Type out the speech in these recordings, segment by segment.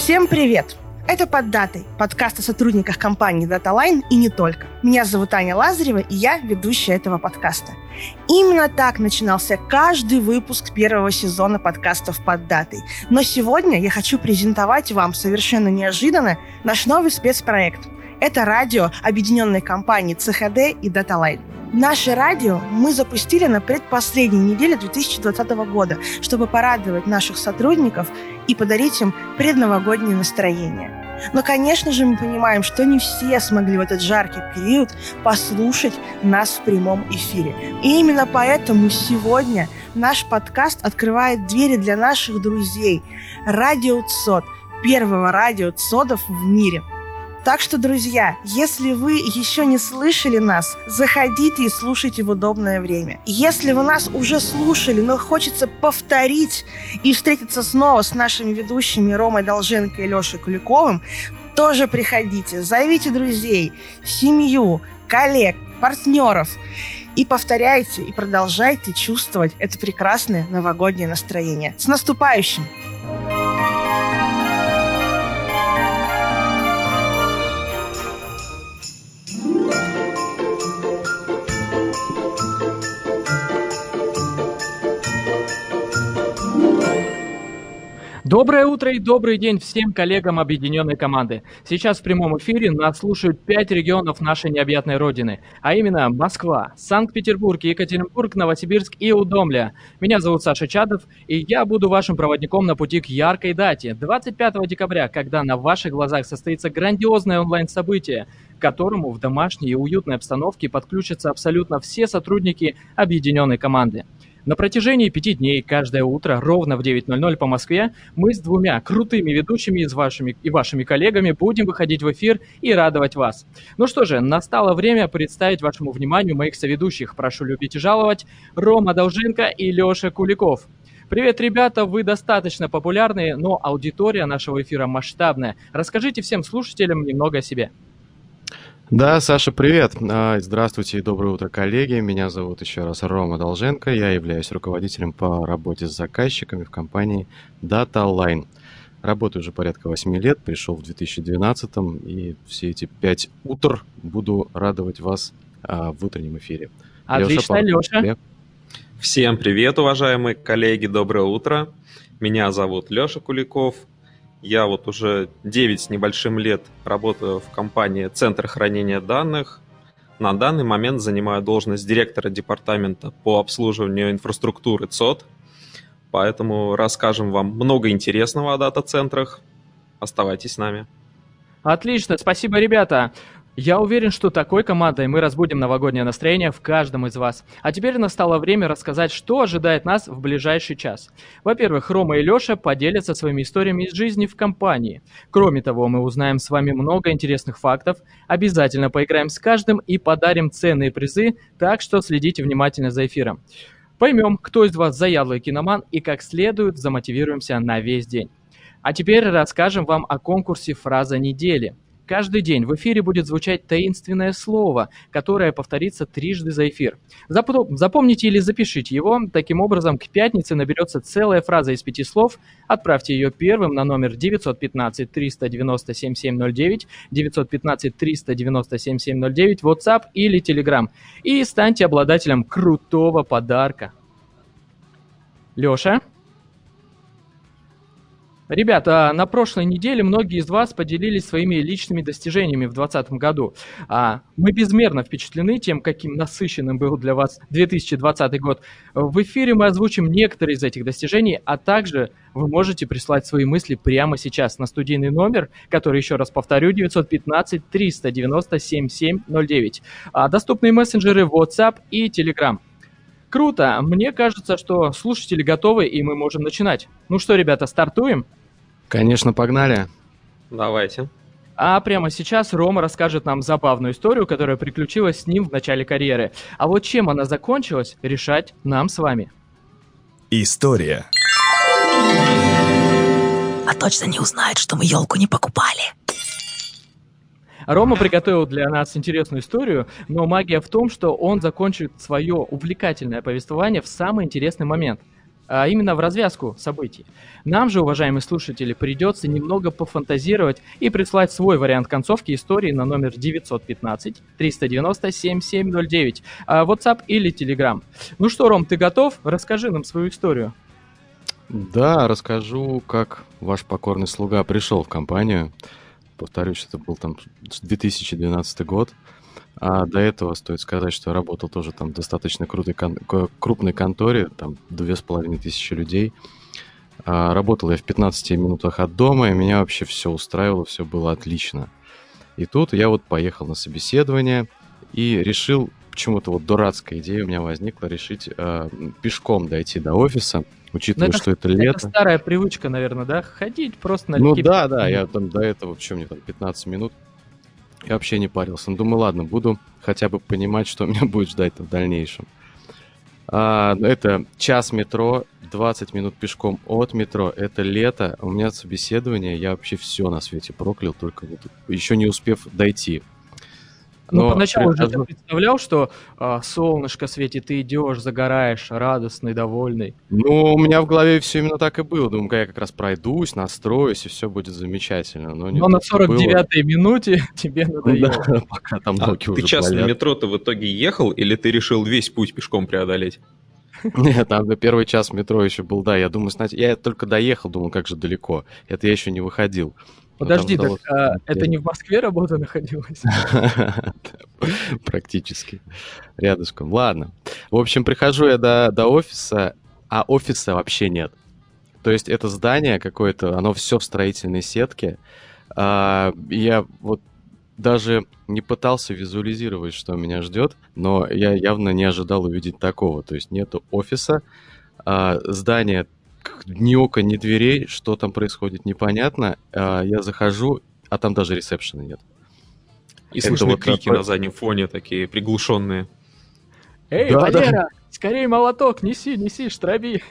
Всем привет! Это «Под датой» – подкаст о сотрудниках компании DataLine и не только. Меня зовут Аня Лазарева, и я ведущая этого подкаста. Именно так начинался каждый выпуск первого сезона подкастов «Под датой». Но сегодня я хочу презентовать вам совершенно неожиданно наш новый спецпроект. Это радио объединенной компании ЦХД и DataLine. Наше радио мы запустили на предпоследней неделе 2020 года, чтобы порадовать наших сотрудников и подарить им предновогоднее настроение. Но, конечно же, мы понимаем, что не все смогли в этот жаркий период послушать нас в прямом эфире. И именно поэтому сегодня наш подкаст открывает двери для наших друзей. Радио ЦОД, первого радио ЦОДов в мире – так что, друзья, если вы еще не слышали нас, заходите и слушайте в удобное время. Если вы нас уже слушали, но хочется повторить и встретиться снова с нашими ведущими Ромой Долженко и Лешей Куликовым, тоже приходите, зовите друзей, семью, коллег, партнеров и повторяйте и продолжайте чувствовать это прекрасное новогоднее настроение. С наступающим! Доброе утро и добрый день всем коллегам объединенной команды. Сейчас в прямом эфире нас слушают пять регионов нашей необъятной родины, а именно Москва, Санкт-Петербург, Екатеринбург, Новосибирск и Удомля. Меня зовут Саша Чадов, и я буду вашим проводником на пути к яркой дате, 25 декабря, когда на ваших глазах состоится грандиозное онлайн-событие, к которому в домашней и уютной обстановке подключатся абсолютно все сотрудники объединенной команды. На протяжении пяти дней каждое утро ровно в 9.00 по Москве мы с двумя крутыми ведущими из вашими, и вашими коллегами будем выходить в эфир и радовать вас. Ну что же, настало время представить вашему вниманию моих соведущих. Прошу любить и жаловать Рома Долженко и Леша Куликов. Привет, ребята, вы достаточно популярные, но аудитория нашего эфира масштабная. Расскажите всем слушателям немного о себе. Да, Саша, привет. А, здравствуйте и доброе утро, коллеги. Меня зовут еще раз Рома Долженко. Я являюсь руководителем по работе с заказчиками в компании DataLine. Работаю уже порядка 8 лет, пришел в 2012 и все эти 5 утр буду радовать вас а, в утреннем эфире. Отлично, Леша. Леша. Всем привет, уважаемые коллеги, доброе утро. Меня зовут Леша Куликов, я вот уже 9 с небольшим лет работаю в компании Центр хранения данных. На данный момент занимаю должность директора департамента по обслуживанию инфраструктуры ЦОД. Поэтому расскажем вам много интересного о дата-центрах. Оставайтесь с нами. Отлично, спасибо, ребята. Я уверен, что такой командой мы разбудим новогоднее настроение в каждом из вас. А теперь настало время рассказать, что ожидает нас в ближайший час. Во-первых, Рома и Леша поделятся своими историями из жизни в компании. Кроме того, мы узнаем с вами много интересных фактов, обязательно поиграем с каждым и подарим ценные призы, так что следите внимательно за эфиром. Поймем, кто из вас заядлый киноман и как следует замотивируемся на весь день. А теперь расскажем вам о конкурсе «Фраза недели». Каждый день в эфире будет звучать таинственное слово, которое повторится трижды за эфир. Запомните или запишите его. Таким образом, к пятнице наберется целая фраза из пяти слов. Отправьте ее первым на номер 915-390-7709, 915-390-7709, WhatsApp или Telegram. И станьте обладателем крутого подарка. Леша? Ребята, на прошлой неделе многие из вас поделились своими личными достижениями в 2020 году. А, мы безмерно впечатлены тем, каким насыщенным был для вас 2020 год. В эфире мы озвучим некоторые из этих достижений, а также вы можете прислать свои мысли прямо сейчас на студийный номер, который, еще раз повторю, 915-390-7709. А, доступные мессенджеры WhatsApp и Telegram. Круто! Мне кажется, что слушатели готовы, и мы можем начинать. Ну что, ребята, стартуем? Конечно, погнали. Давайте. А прямо сейчас Рома расскажет нам забавную историю, которая приключилась с ним в начале карьеры. А вот чем она закончилась, решать нам с вами. История. А точно не узнает, что мы елку не покупали. Рома приготовил для нас интересную историю, но магия в том, что он закончит свое увлекательное повествование в самый интересный момент – а именно в развязку событий. Нам же, уважаемые слушатели, придется немного пофантазировать и прислать свой вариант концовки истории на номер 915 390 7709, WhatsApp или Telegram. Ну что, Ром, ты готов? Расскажи нам свою историю. Да, расскажу, как ваш покорный слуга пришел в компанию. Повторюсь, это был там 2012 год. А до этого стоит сказать, что я работал тоже там в достаточно крутой кон- крупной конторе, там две с половиной тысячи людей. А, работал я в 15 минутах от дома, и меня вообще все устраивало, все было отлично. И тут я вот поехал на собеседование и решил, почему-то вот дурацкая идея у меня возникла, решить э, пешком дойти до офиса – Учитывая, это, что это лето. Это старая привычка, наверное, да? Ходить просто на Ну да, да, я там до этого, в чем мне там, 15 минут, я вообще не парился. Ну, думаю, ладно, буду хотя бы понимать, что меня будет ждать в дальнейшем. А, это час метро, 20 минут пешком от метро. Это лето, у меня собеседование, я вообще все на свете проклял, только вот еще не успев дойти. Ну, Но поначалу прихожу... же ты представлял, что а, солнышко светит, ты идешь, загораешь, радостный, довольный. Ну, у меня в голове все именно так и было. Думаю, я как раз пройдусь, настроюсь, и все будет замечательно. Но, Но на 49-й минуте тебе надоело. Да, пока там а ты час на метро-то в итоге ехал, или ты решил весь путь пешком преодолеть? Нет, там до первый час метро еще был, да. Я думаю, знаете, я только доехал, думал, как же далеко. Это я еще не выходил. Ну, Подожди, так а, это не в Москве работа находилась? Практически. Рядышком. Ладно. В общем, прихожу я до, до офиса, а офиса вообще нет. То есть это здание какое-то, оно все в строительной сетке. А, я вот даже не пытался визуализировать, что меня ждет, но я явно не ожидал увидеть такого. То есть нету офиса, а, здание ни окон, ни дверей, что там происходит, непонятно. А, я захожу, а там даже ресепшена нет. И слышны вот крики на заднем фоне, такие приглушенные. Эй, да, Валера, да. скорее молоток, неси, неси, штраби.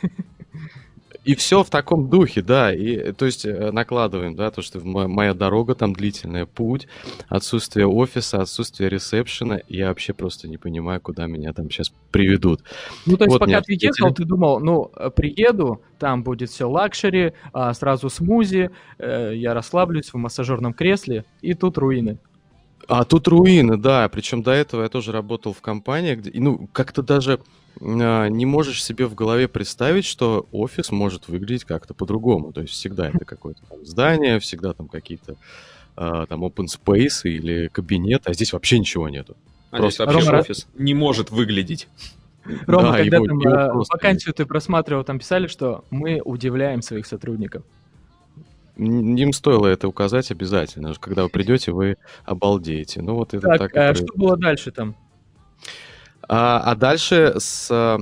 И все в таком духе, да. И, то есть э, накладываем, да, то, что моя дорога там длительная, путь, отсутствие офиса, отсутствие ресепшена. Я вообще просто не понимаю, куда меня там сейчас приведут. Ну, то есть вот пока ты ехал, ты думал, ну, э, приеду, там будет все luxury, а сразу смузи, э, я расслаблюсь в массажерном кресле, и тут руины. А тут руины, да. Причем до этого я тоже работал в компании, где, ну, как-то даже а, не можешь себе в голове представить, что офис может выглядеть как-то по-другому. То есть всегда это какое-то там здание, всегда там какие-то а, там open space или кабинет, а здесь вообще ничего нету. А просто вообще Рома, офис не может выглядеть. Рома, да, когда его, там его вакансию ты просматривал, там писали, что мы удивляем своих сотрудников. Им стоило это указать обязательно. Когда вы придете, вы обалдеете. Ну вот это так. так а что было дальше там? А, а дальше с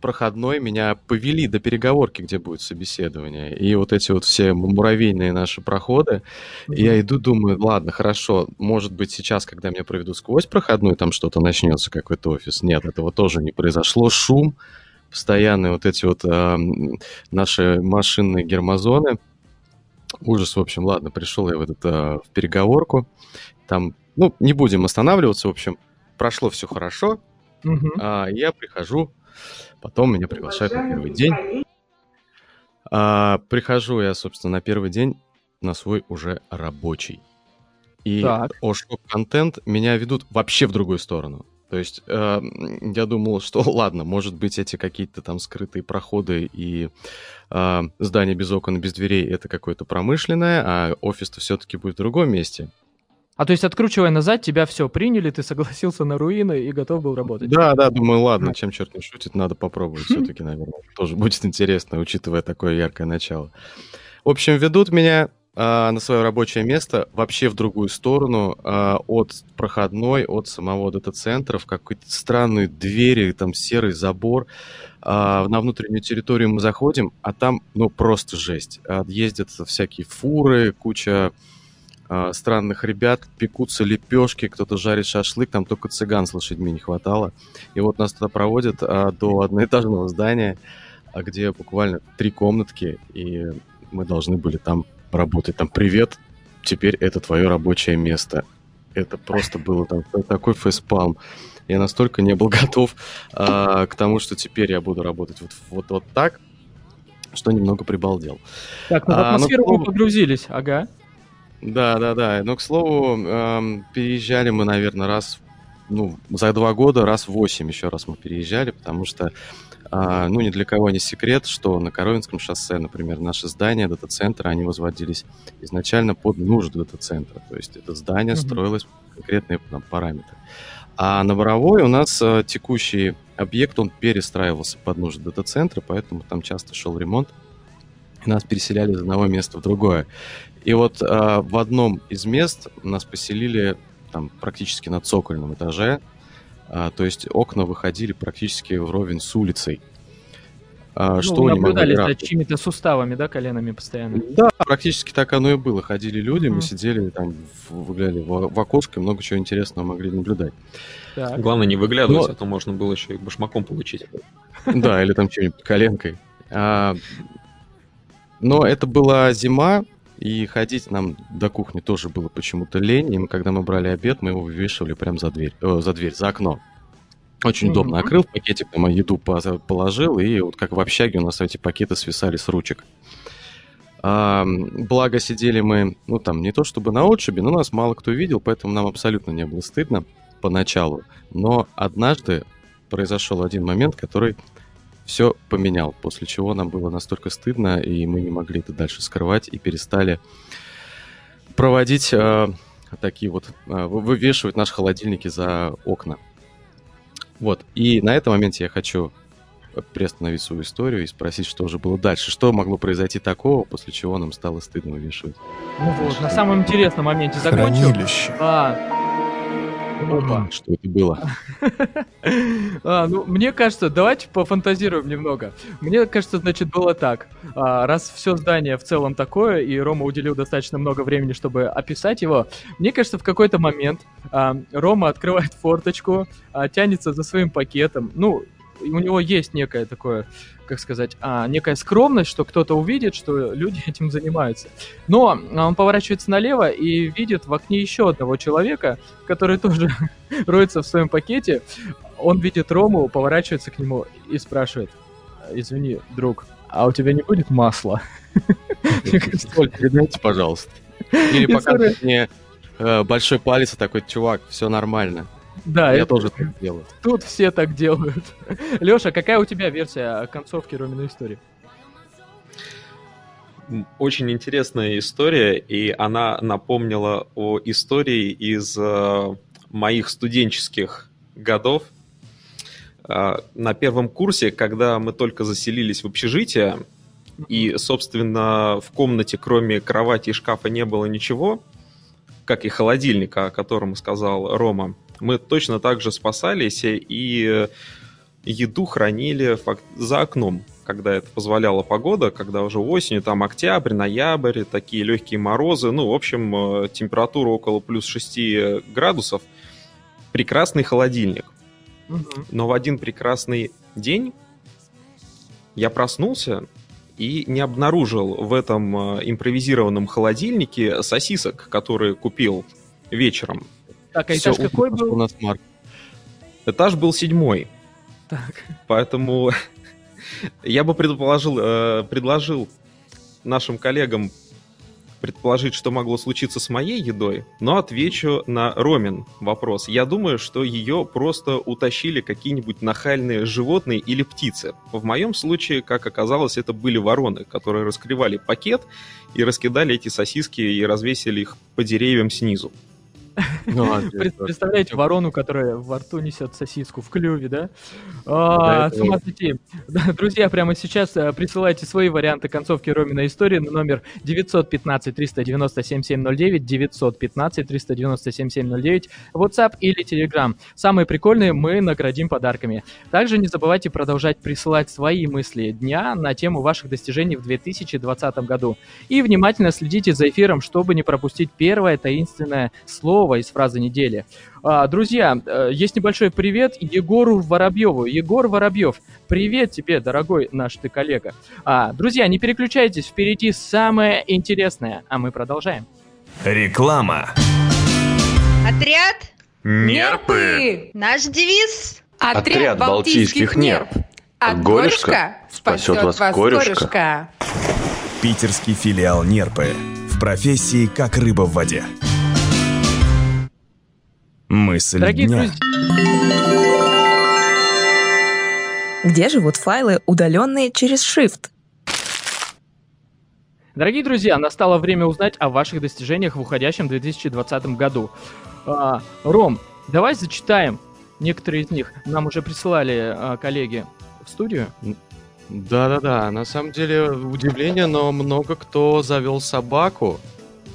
проходной меня повели до переговорки, где будет собеседование. И вот эти вот все муравейные наши проходы. Mm-hmm. И я иду, думаю, ладно, хорошо, может быть сейчас, когда меня проведут сквозь проходную, там что-то начнется, какой-то офис. Нет, этого тоже не произошло. Шум, постоянные вот эти вот э, наши машинные гермозоны. Ужас, в общем, ладно, пришел я в, этот, э, в переговорку. Там, ну, не будем останавливаться, в общем, прошло все хорошо. Угу. А, я прихожу, потом меня приглашают на первый день. А, прихожу я, собственно, на первый день на свой уже рабочий. И. Ошок-контент меня ведут вообще в другую сторону. То есть э, я думал, что ладно, может быть, эти какие-то там скрытые проходы и э, здание без окон, без дверей это какое-то промышленное, а офис-то все-таки будет в другом месте. А то есть, откручивая назад, тебя все приняли, ты согласился на руины и готов был работать? Да, да, думаю, ладно, чем черт не шутит, надо попробовать все-таки, наверное. Тоже будет интересно, учитывая такое яркое начало. В общем, ведут меня а, на свое рабочее место вообще в другую сторону, а, от проходной, от самого дата-центра, в какие-то странные двери, там серый забор. А, на внутреннюю территорию мы заходим, а там, ну, просто жесть. А, ездят всякие фуры, куча э, странных ребят, пекутся лепешки, кто-то жарит шашлык, там только цыган с лошадьми не хватало. И вот нас туда проводят э, до одноэтажного здания, где буквально три комнатки, и мы должны были там работать. Там привет, теперь это твое рабочее место. Это просто было там такой фейспалм. Я настолько не был готов а, к тому, что теперь я буду работать вот, вот, вот так. что немного прибалдел. Так, ну в А, ну, атмосферу мы погрузились, ага. Да, да, да. Но, к слову, эм, переезжали мы, наверное, раз, ну, за два года, раз восемь еще раз мы переезжали, потому что, а, ну, ни для кого не секрет, что на Коровинском шоссе, например, наши здания дата-центра, они возводились изначально под нужды дата-центра. То есть это здание Мгм. строилось конкретные там, параметры. А на Боровой у нас э, текущий объект, он перестраивался под нужды дата-центра, поэтому там часто шел ремонт. Нас переселяли из одного места в другое. И вот а, в одном из мест нас поселили там практически на цокольном этаже, А, то есть окна выходили практически вровень с улицей. А, Ну, что наблюдали за чьими-то суставами, да, коленами постоянно? Да, практически так оно и было. Ходили люди, Мгм. мы сидели там, в- выглянули в, в окошко, и много чего интересного могли наблюдать. Так. Главное не выглядывать, Но- а то можно было еще и башмаком получить. Да, или там что-нибудь коленкой. А, Но это была зима, и ходить нам до кухни тоже было почему-то лень. И мы, когда мы брали обед, мы его вывешивали прямо за дверь, э, за дверь, за окно. Очень Мгм. удобно. Открыл пакетик, там еду поза- положил, и вот как в общаге у нас эти пакеты свисали с ручек. А, благо сидели мы, ну там не то чтобы на отшибе, но нас мало кто видел, поэтому нам абсолютно не было стыдно поначалу. Но однажды произошел один момент, который все поменял, после чего нам было настолько стыдно, и мы не могли это дальше скрывать, и перестали проводить э, такие вот, э, вы- вывешивать наши холодильники за окна. Вот, и на этом моменте я хочу приостановить свою историю и спросить, что же было дальше, что могло произойти такого, после чего нам стало стыдно вывешивать. Ну вот, на самом интересном моменте закончил. Хранилище. А, Опа. Что это было? А, ну, мне кажется, давайте пофантазируем немного. Мне кажется, значит, было так. А, раз все здание в целом такое, и Рома уделил достаточно много времени, чтобы описать его, мне кажется, в какой-то момент а, Рома открывает форточку, а, тянется за своим пакетом. Ну, у него есть некое такое, как сказать, а, некая скромность, что кто-то увидит, что люди этим занимаются. Но а, он поворачивается налево и видит в окне еще одного человека, который тоже роется в своем пакете. Он видит Рому, поворачивается к нему и спрашивает, извини, друг, а у тебя не будет масла? Передайте, пожалуйста. Или Я показывает мне э, большой палец и такой, чувак, все нормально. Да, Я это- тоже так делаю. тут все так делают. Леша, какая у тебя версия концовки Роминой истории? Очень интересная история, и она напомнила о истории из э, моих студенческих годов. Э, на первом курсе, когда мы только заселились в общежитие, и, собственно, в комнате кроме кровати и шкафа не было ничего, как и холодильника, о котором сказал Рома, мы точно так же спасались и э, еду хранили за окном, когда это позволяла погода, когда уже осенью, там октябрь, ноябрь, такие легкие морозы, ну, в общем, э, температура около плюс 6 градусов, прекрасный холодильник. Мгм. Но в один прекрасный день я проснулся и не обнаружил в этом э, импровизированном холодильнике сосисок, которые купил вечером. Так, а Всё, этаж какой у был? нас Марк. Этаж был седьмой, Так. поэтому я бы предположил, э, предложил нашим коллегам предположить, что могло случиться с моей едой, но отвечу на Ромин вопрос. Я думаю, что ее просто утащили какие-нибудь нахальные животные или птицы. В моем случае, как оказалось, это были вороны, которые раскрывали пакет и раскидали эти сосиски и развесили их по деревьям снизу. Представляете ворону, которая во рту несет сосиску в клюве, да? С ума сойти. Друзья, прямо сейчас э, присылайте свои варианты концовки Роминой истории на номер 915-397-709, 915-397-709, WhatsApp или Telegram. Самые прикольные мы наградим подарками. Также не забывайте продолжать присылать свои мысли дня на тему ваших достижений в 2020 году. И внимательно следите за эфиром, чтобы не пропустить первое таинственное слово из фразы недели. А, друзья, э, есть небольшой привет Егору Воробьеву. Егор Воробьев, привет тебе, дорогой наш ты коллега. А, друзья, не переключайтесь, впереди самое интересное, а мы продолжаем. Реклама. Отряд Нерпы. Наш девиз Отряд Балтийских нерп. От Горюшка Спасет вас корюшка. Питерский филиал Нерпы. В профессии как рыба в воде. Мысль Дорогие дня. друзья, Где живут файлы, удаленные через Shift? Дорогие друзья, настало время узнать о ваших достижениях в уходящем 2020 году. А, Ром, давай зачитаем некоторые из них. Нам уже присылали а, коллеги в студию. Да-да-да, на самом деле удивление, но много кто завел собаку.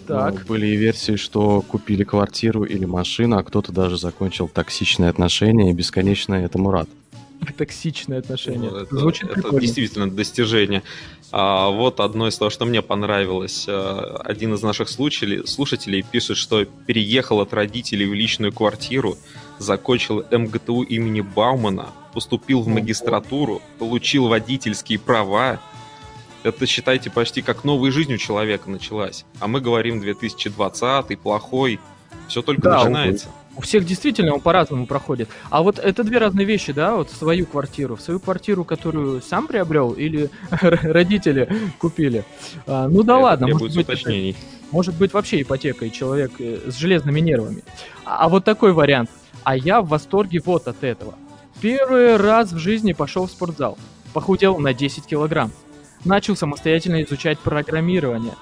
Так. Ну, были и версии, что купили квартиру или машину, а кто-то даже закончил токсичные отношения и бесконечно этому рад. Токсичные отношения. Ну, Это, Звучит это прикольно. действительно достижение. А, вот одно из того, что мне понравилось. А, один из наших слушателей, слушателей пишет, что переехал от родителей в личную квартиру, закончил МГТУ имени Баумана, поступил в Ого. магистратуру, получил водительские права. Это, считайте, почти как новая жизнь у человека началась. А мы говорим 2020, плохой. Все только Да, начинается. У всех действительно он по-разному проходит. А вот это две разные вещи, да? Вот свою квартиру. Свою квартиру, которую сам приобрел или родители купили. А, ну да Это ладно, может быть, уточнений. может быть вообще ипотека и человек э, с железными нервами. А, а вот такой вариант. А я в восторге вот от этого. Первый раз в жизни пошел в спортзал. Похудел на 10 килограмм. Начал самостоятельно изучать программирование.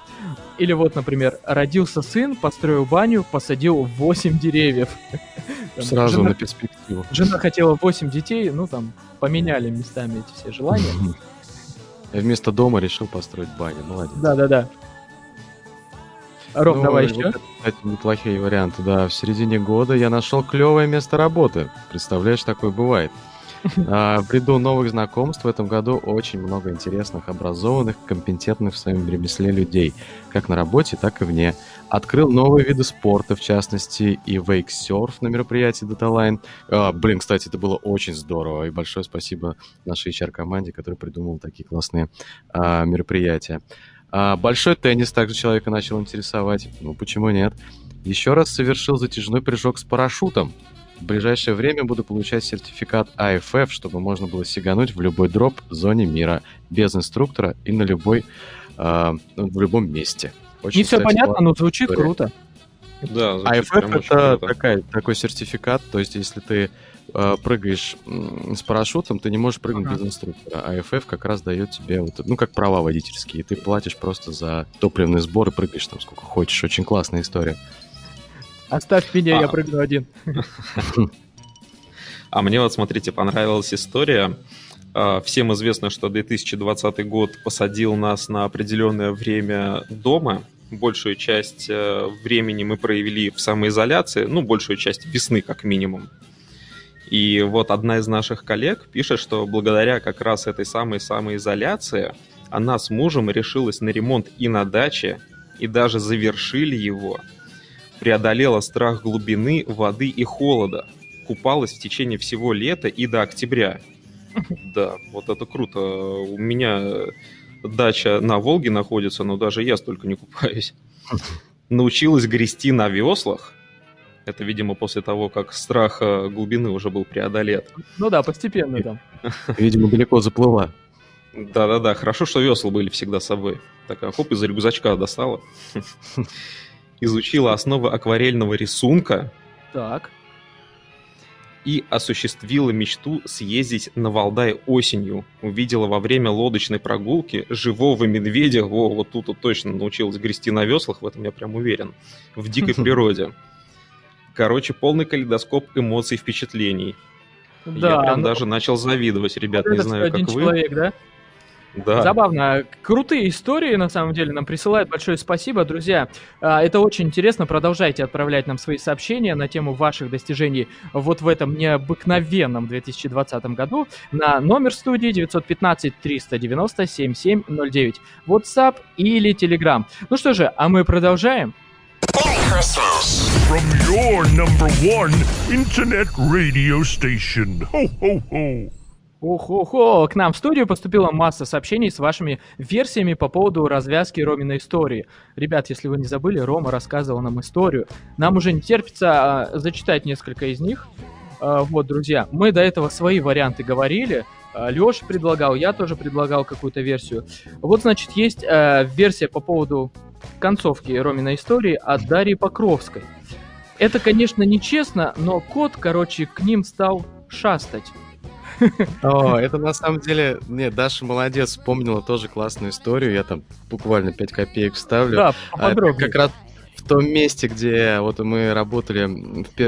Или вот, например, родился сын, построил баню, посадил 8 деревьев. Сразу жена, на перспективу. жена хотела 8 детей, ну там поменяли местами эти все желания. И Вместо дома решил построить баню. Молодец. Да-да-да. Ром, Ну, давай еще. вот это, кстати, неплохие варианты, да. В середине года я нашел клевое место работы. Представляешь, такое бывает. А, В ряду новых знакомств в этом году очень много интересных, образованных, компетентных в своем ремесле людей, как на работе, так и вне. Открыл новые виды спорта, в частности, и вейксерф на мероприятии Dataline. А, блин, кстати, это было очень здорово, и большое спасибо нашей HR-команде, которая придумала такие классные а, мероприятия. Большой теннис также человека начал интересовать. Ну, почему нет? Еще раз совершил затяжной прыжок с парашютом. В ближайшее время буду получать сертификат AFF, чтобы можно было сигануть в любой дроп в зоне мира, без инструктора и на любой, а, ну, в любом месте. Очень, Не все кстати, понятно, но звучит история. круто. Да, звучит AFF очень это круто. такая, такой сертификат, то есть если ты э, прыгаешь с парашютом, ты не можешь прыгнуть Ага. без инструктора. А AFF как раз дает тебе, вот, ну, как права водительские. Ты платишь просто за топливный сбор и прыгаешь там сколько хочешь. Очень классная история. Оставь меня, я А. прыгну один. А мне вот, смотрите, понравилась история. А, Всем известно, что 2020 год посадил нас на определенное время дома. Большую часть э, времени мы провели в самоизоляции, ну, большую часть весны как минимум. И вот одна из наших коллег пишет, что благодаря как раз этой самой самоизоляции она с мужем решилась на ремонт и на даче, и даже завершили его. Преодолела страх глубины, воды и холода. Купалась в течение всего лета и до октября. Да, вот это круто. У меня дача на Волге находится, но даже я столько не купаюсь. Научилась грести на веслах. Это, видимо, после того, как страх э, глубины уже был преодолет. Ну да, постепенно там. Видимо, далеко заплыла. Да-да-да, хорошо, что весла были всегда с собой. Такая хоп, из рюкзачка достала. Изучила основы акварельного рисунка Так. и осуществила мечту съездить на Валдай осенью. Увидела во время лодочной прогулки живого медведя. Во, вот тут вот точно научилась грести на веслах, в этом я прям уверен. В дикой природе. Короче, полный калейдоскоп эмоций и впечатлений. я Да, прям ну, даже начал завидовать, ребят, вот не знаю, как вы. человек, да? Да. Забавно. Крутые истории, на самом деле, нам присылают. Большое спасибо, друзья. А, Это очень интересно. Продолжайте отправлять нам свои сообщения на тему ваших достижений вот в этом необыкновенном 2020 году на номер студии 915-390-7709. WhatsApp или Telegram. Ну что же, а мы продолжаем. From your number one internet radio station. Ho, ho, ho. Охо-хо, к нам в студию поступила масса сообщений с вашими версиями по поводу развязки Роминой истории. Ребят, если вы не забыли, Рома рассказывал нам историю. Нам уже не терпится а, зачитать несколько из них. А, вот, друзья, мы до этого свои варианты говорили, А, Леш предлагал, я тоже предлагал какую-то версию. Вот, значит, есть э, версия по поводу концовки Роминой истории от Дарьи Покровской. Это, конечно, нечестно, но кот, короче, к ним стал шастать. О, это на самом деле... Нет, Даша молодец, вспомнила тоже классную историю. Я там буквально 5 копеек вставлю. Да, поподробнее. А, как раз в том месте, где вот мы работали,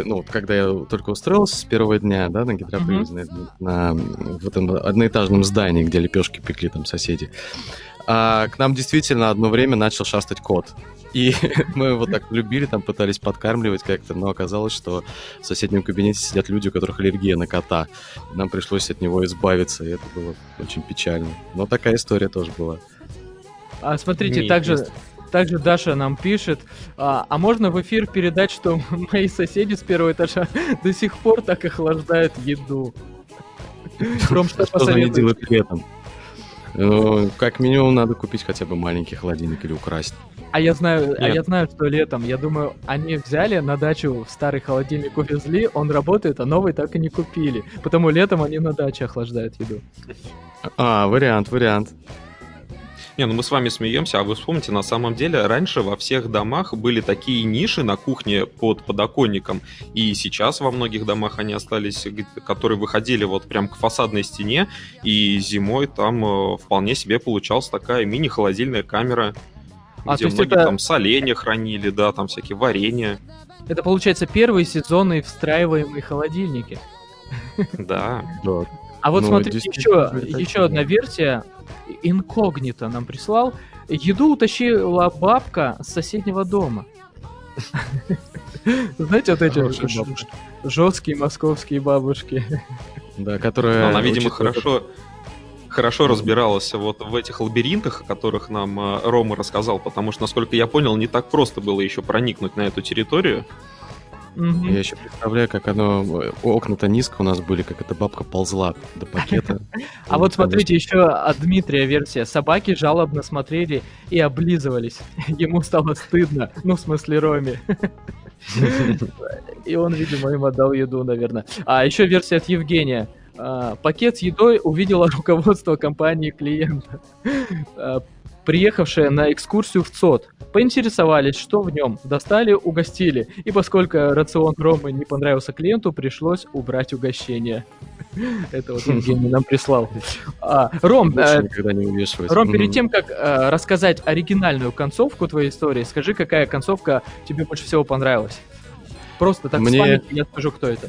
ну, когда я только устроился с первого дня, да, на гидропривозе, mm-hmm. на, на в этом одноэтажном здании, где лепешки пекли там соседи, а, к нам действительно одно время начал шастать кот. И мы его так любили, там пытались подкармливать как-то, но оказалось, что в соседнем кабинете сидят люди, у которых аллергия на кота. Нам пришлось от него избавиться, и это было очень печально. Но такая история тоже была. А смотрите, Не, также есть. Также Даша нам пишет, а, а можно в эфир передать, что мои соседи с первого этажа до сих пор так охлаждают еду? Что они делают при этом? Ну, как минимум надо купить хотя бы маленький холодильник или украсть. А я знаю, а я знаю, что летом, я думаю, они взяли на дачу старый холодильник увезли, он работает, а новый так и не купили. Потому летом они на даче охлаждают еду. А, вариант, вариант. Не, ну мы с вами смеемся, а вы вспомните, на самом деле раньше во всех домах были такие ниши на кухне под подоконником, и сейчас во многих домах они остались, которые выходили вот прям к фасадной стене, и зимой там э, вполне себе получалась такая мини-холодильная камера, а, где многие это... там соленья хранили, да, там всякие варенья. Это получается первые сезонные встраиваемые холодильники. Да. А вот ну, смотрите, еще, еще одна версия инкогнито нам прислал. Еду утащила бабка с соседнего дома. Знаете, вот эти жесткие московские бабушки. Да, которые... Она, видимо, хорошо хорошо разбиралась вот в этих лабиринтах, о которых нам э, Рома рассказал, потому что, насколько я понял, не так просто было еще проникнуть на эту территорию. Угу. Я еще представляю, как оно... Окна-то низко у нас были, как эта бабка ползла до пакета. А вот смотрите, еще от Дмитрия версия. Собаки жалобно смотрели и облизывались. Ему стало стыдно. Ну, в смысле, Роме. И он, видимо, им отдал еду, наверное. А еще версия от Евгения. А, пакет с едой увидела руководство компании клиента. Приехавшие на экскурсию в ЦОД. Поинтересовались, что в нем. Достали, угостили. И поскольку рацион Ромы не понравился клиенту, пришлось убрать угощение. Это вот Евгений нам прислал. А, Ром, э, Ром, перед тем, как э, рассказать оригинальную концовку твоей истории, скажи, какая концовка тебе больше всего понравилась? Просто так Мне... я скажу, кто это.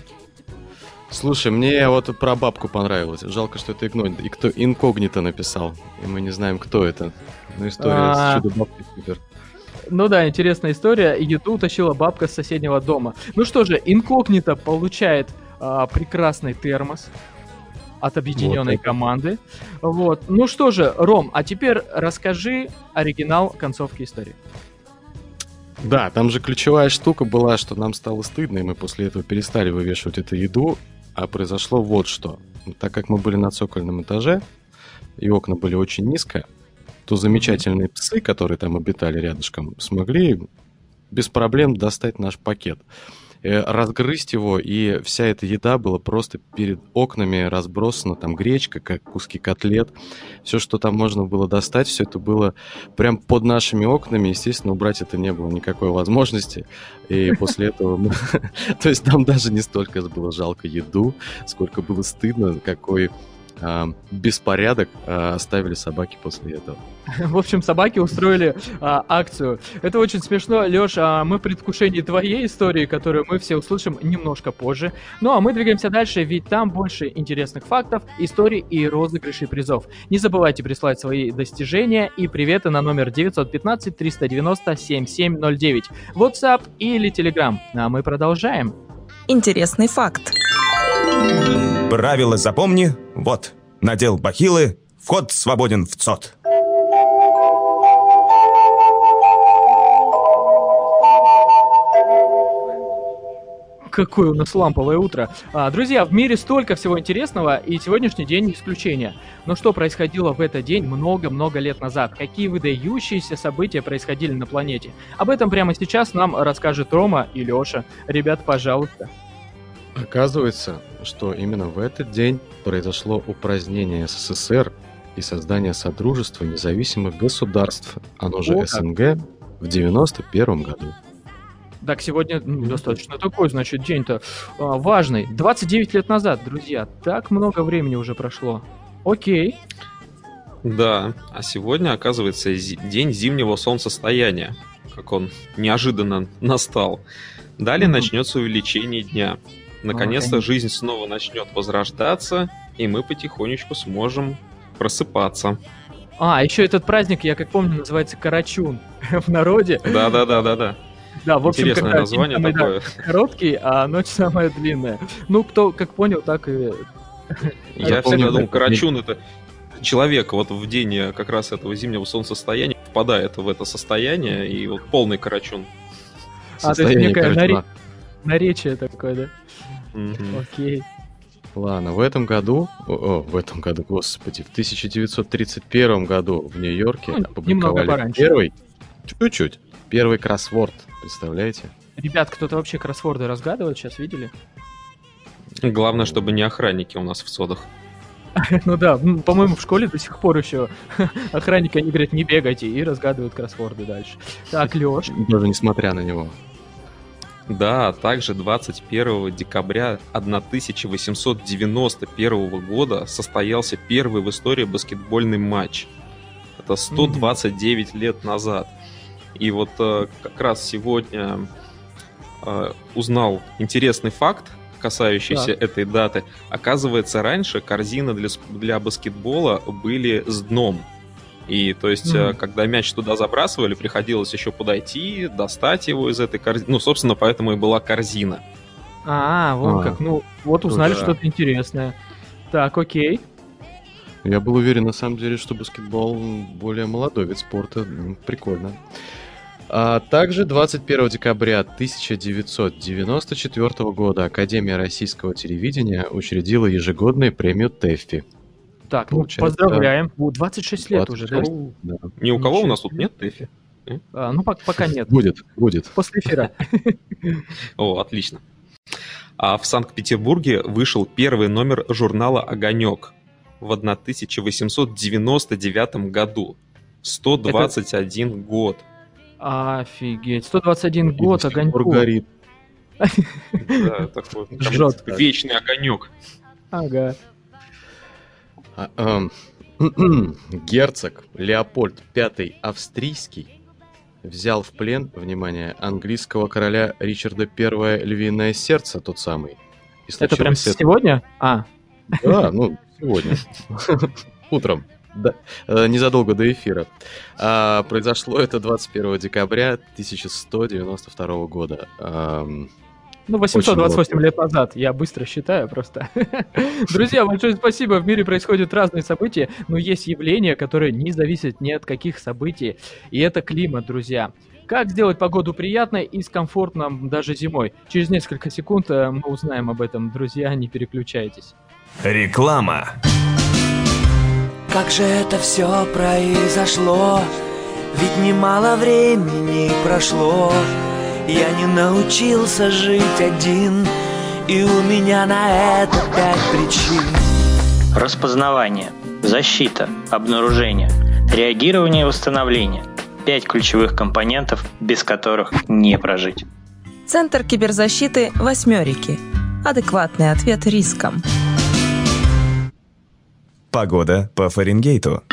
Слушай, мне вот про бабку понравилось. Жалко, что это инкогнито написал. И мы не знаем, кто это. Ну, история с а. чудо-бабкой супер. Ну да, интересная история. Еду утащила бабка с соседнего дома. Ну что же, инкогнито получает а, прекрасный термос от объединенной вот команды. Вот. Ну что же, Ром, а теперь расскажи оригинал концовки истории. Да, там же ключевая штука была, что нам стало стыдно, и мы после этого перестали вывешивать эту еду, а произошло вот что. Так как мы были на цокольном этаже, и окна были очень низко, то замечательные псы, которые там обитали рядышком, смогли без проблем достать наш пакет. Э, разгрызть его, и вся эта еда была просто перед окнами разбросана, там гречка, как куски котлет, все, что там можно было достать, все это было прям под нашими окнами, естественно, убрать это не было никакой возможности, и после этого, то есть нам даже не столько было жалко еду, сколько было стыдно, какой а, беспорядок а, оставили собаки после этого. В общем, собаки устроили а, акцию. Это очень смешно, Леш. А мы в предвкушении твоей истории, которую мы все услышим немножко позже. Ну а мы двигаемся дальше, ведь там больше интересных фактов, историй и розыгрышей призов. Не забывайте прислать свои достижения и приветы на номер 915 390 7709. WhatsApp или Telegram. А мы продолжаем. Интересный факт. Правило запомни, вот. Надел бахилы, вход свободен в ЦОД. Какое у нас ламповое утро. А, друзья, в мире столько всего интересного, и сегодняшний день не исключение. Но что происходило в этот день много-много лет назад? Какие выдающиеся события происходили на планете? Об этом прямо сейчас нам расскажет Рома и Леша. Ребят, пожалуйста. Оказывается, что именно в этот день произошло упразднение СССР и создание Содружества независимых государств, оно же О, СНГ, в 91 году. Так, сегодня ну, достаточно такой, значит, день-то а, важный. 29 лет назад, друзья, так много времени уже прошло. Окей. Да, а сегодня, оказывается, день зимнего солнцестояния, как он неожиданно настал. Далее mm-hmm. начнется увеличение дня. Наконец-то жизнь снова начнет возрождаться, и мы потихонечку сможем просыпаться. А, еще этот праздник, я как помню, называется Карачун в народе. Да-да-да-да-да. Да, в общем, Интересное как название самый, такое. Да, короткий, а ночь самая длинная. Ну, кто как понял, так и... Я всегда думал, Карачун это человек вот в день э, как раз этого зимнего солнцестояния впадает в это состояние, и вот полный Карачун. А, то есть некое наре... наречие такое, да? Окей. Ладно, в этом году, о, в этом году, господи, в 1931 году в Нью-Йорке ну, опубликовали первый, чуть-чуть, первый кроссворд, представляете? Ребят, кто-то вообще кроссворды разгадывает, сейчас видели? Главное, чтобы не охранники у нас в содах. Ну да, по-моему, в школе до сих пор еще охранники, они говорят, не бегайте, и разгадывают кроссворды дальше. Так, Леш. Даже несмотря на него. Да, также 21 декабря 1891 года состоялся первый в истории баскетбольный матч. Это 129 mm-hmm. лет назад. И вот э, как раз сегодня э, узнал интересный факт, касающийся да. этой даты. Оказывается, раньше корзины для, для баскетбола были с дном. И то есть, mm-hmm. когда мяч туда забрасывали, приходилось еще подойти, достать его из этой корзины. Ну, собственно, поэтому и была корзина. А, вот а, как. Ну, вот узнали да. что-то интересное. Так, окей. Я был уверен, на самом деле, что баскетбол более молодой вид спорта. Прикольно. А также 21 декабря 1994 года Академия российского телевидения учредила ежегодную премию ТЭФИ. Так, ну, поздравляем. 26 лет 26, уже, да? да. Ни у кого у нас тут нет ТЭФИ? А, ну, пока нет. Будет, будет. После эфира. О, отлично. А в Санкт-Петербурге вышел первый номер журнала «Огонек» в 1899 году. 121 Это... год. Офигеть. 121 год огоньку. горит. Да, такой Жжет. вечный огонек. Ага. А, эм, герцог Леопольд V австрийский взял в плен, внимание, английского короля Ричарда I львиное сердце, тот самый. Это прям это... сегодня? А. Да, ну, сегодня. Утром. Да, э, незадолго до эфира. А, произошло это 21 декабря 1192 года. Ну, 828 лет назад, я быстро считаю просто. Друзья, большое спасибо. В мире происходят разные события, но есть явления, которые не зависят ни от каких событий. И это климат, друзья. Как сделать погоду приятной и с комфортным даже зимой? Через несколько секунд э, мы узнаем об этом. Друзья, не переключайтесь. Реклама. Как же это все произошло? Ведь немало времени прошло. Я не научился жить один И у меня на это пять причин Распознавание, защита, обнаружение, реагирование и восстановление – пять ключевых компонентов, без которых не прожить. Центр киберзащиты «Восьмерики». Адекватный ответ рискам. Погода по Фаренгейту.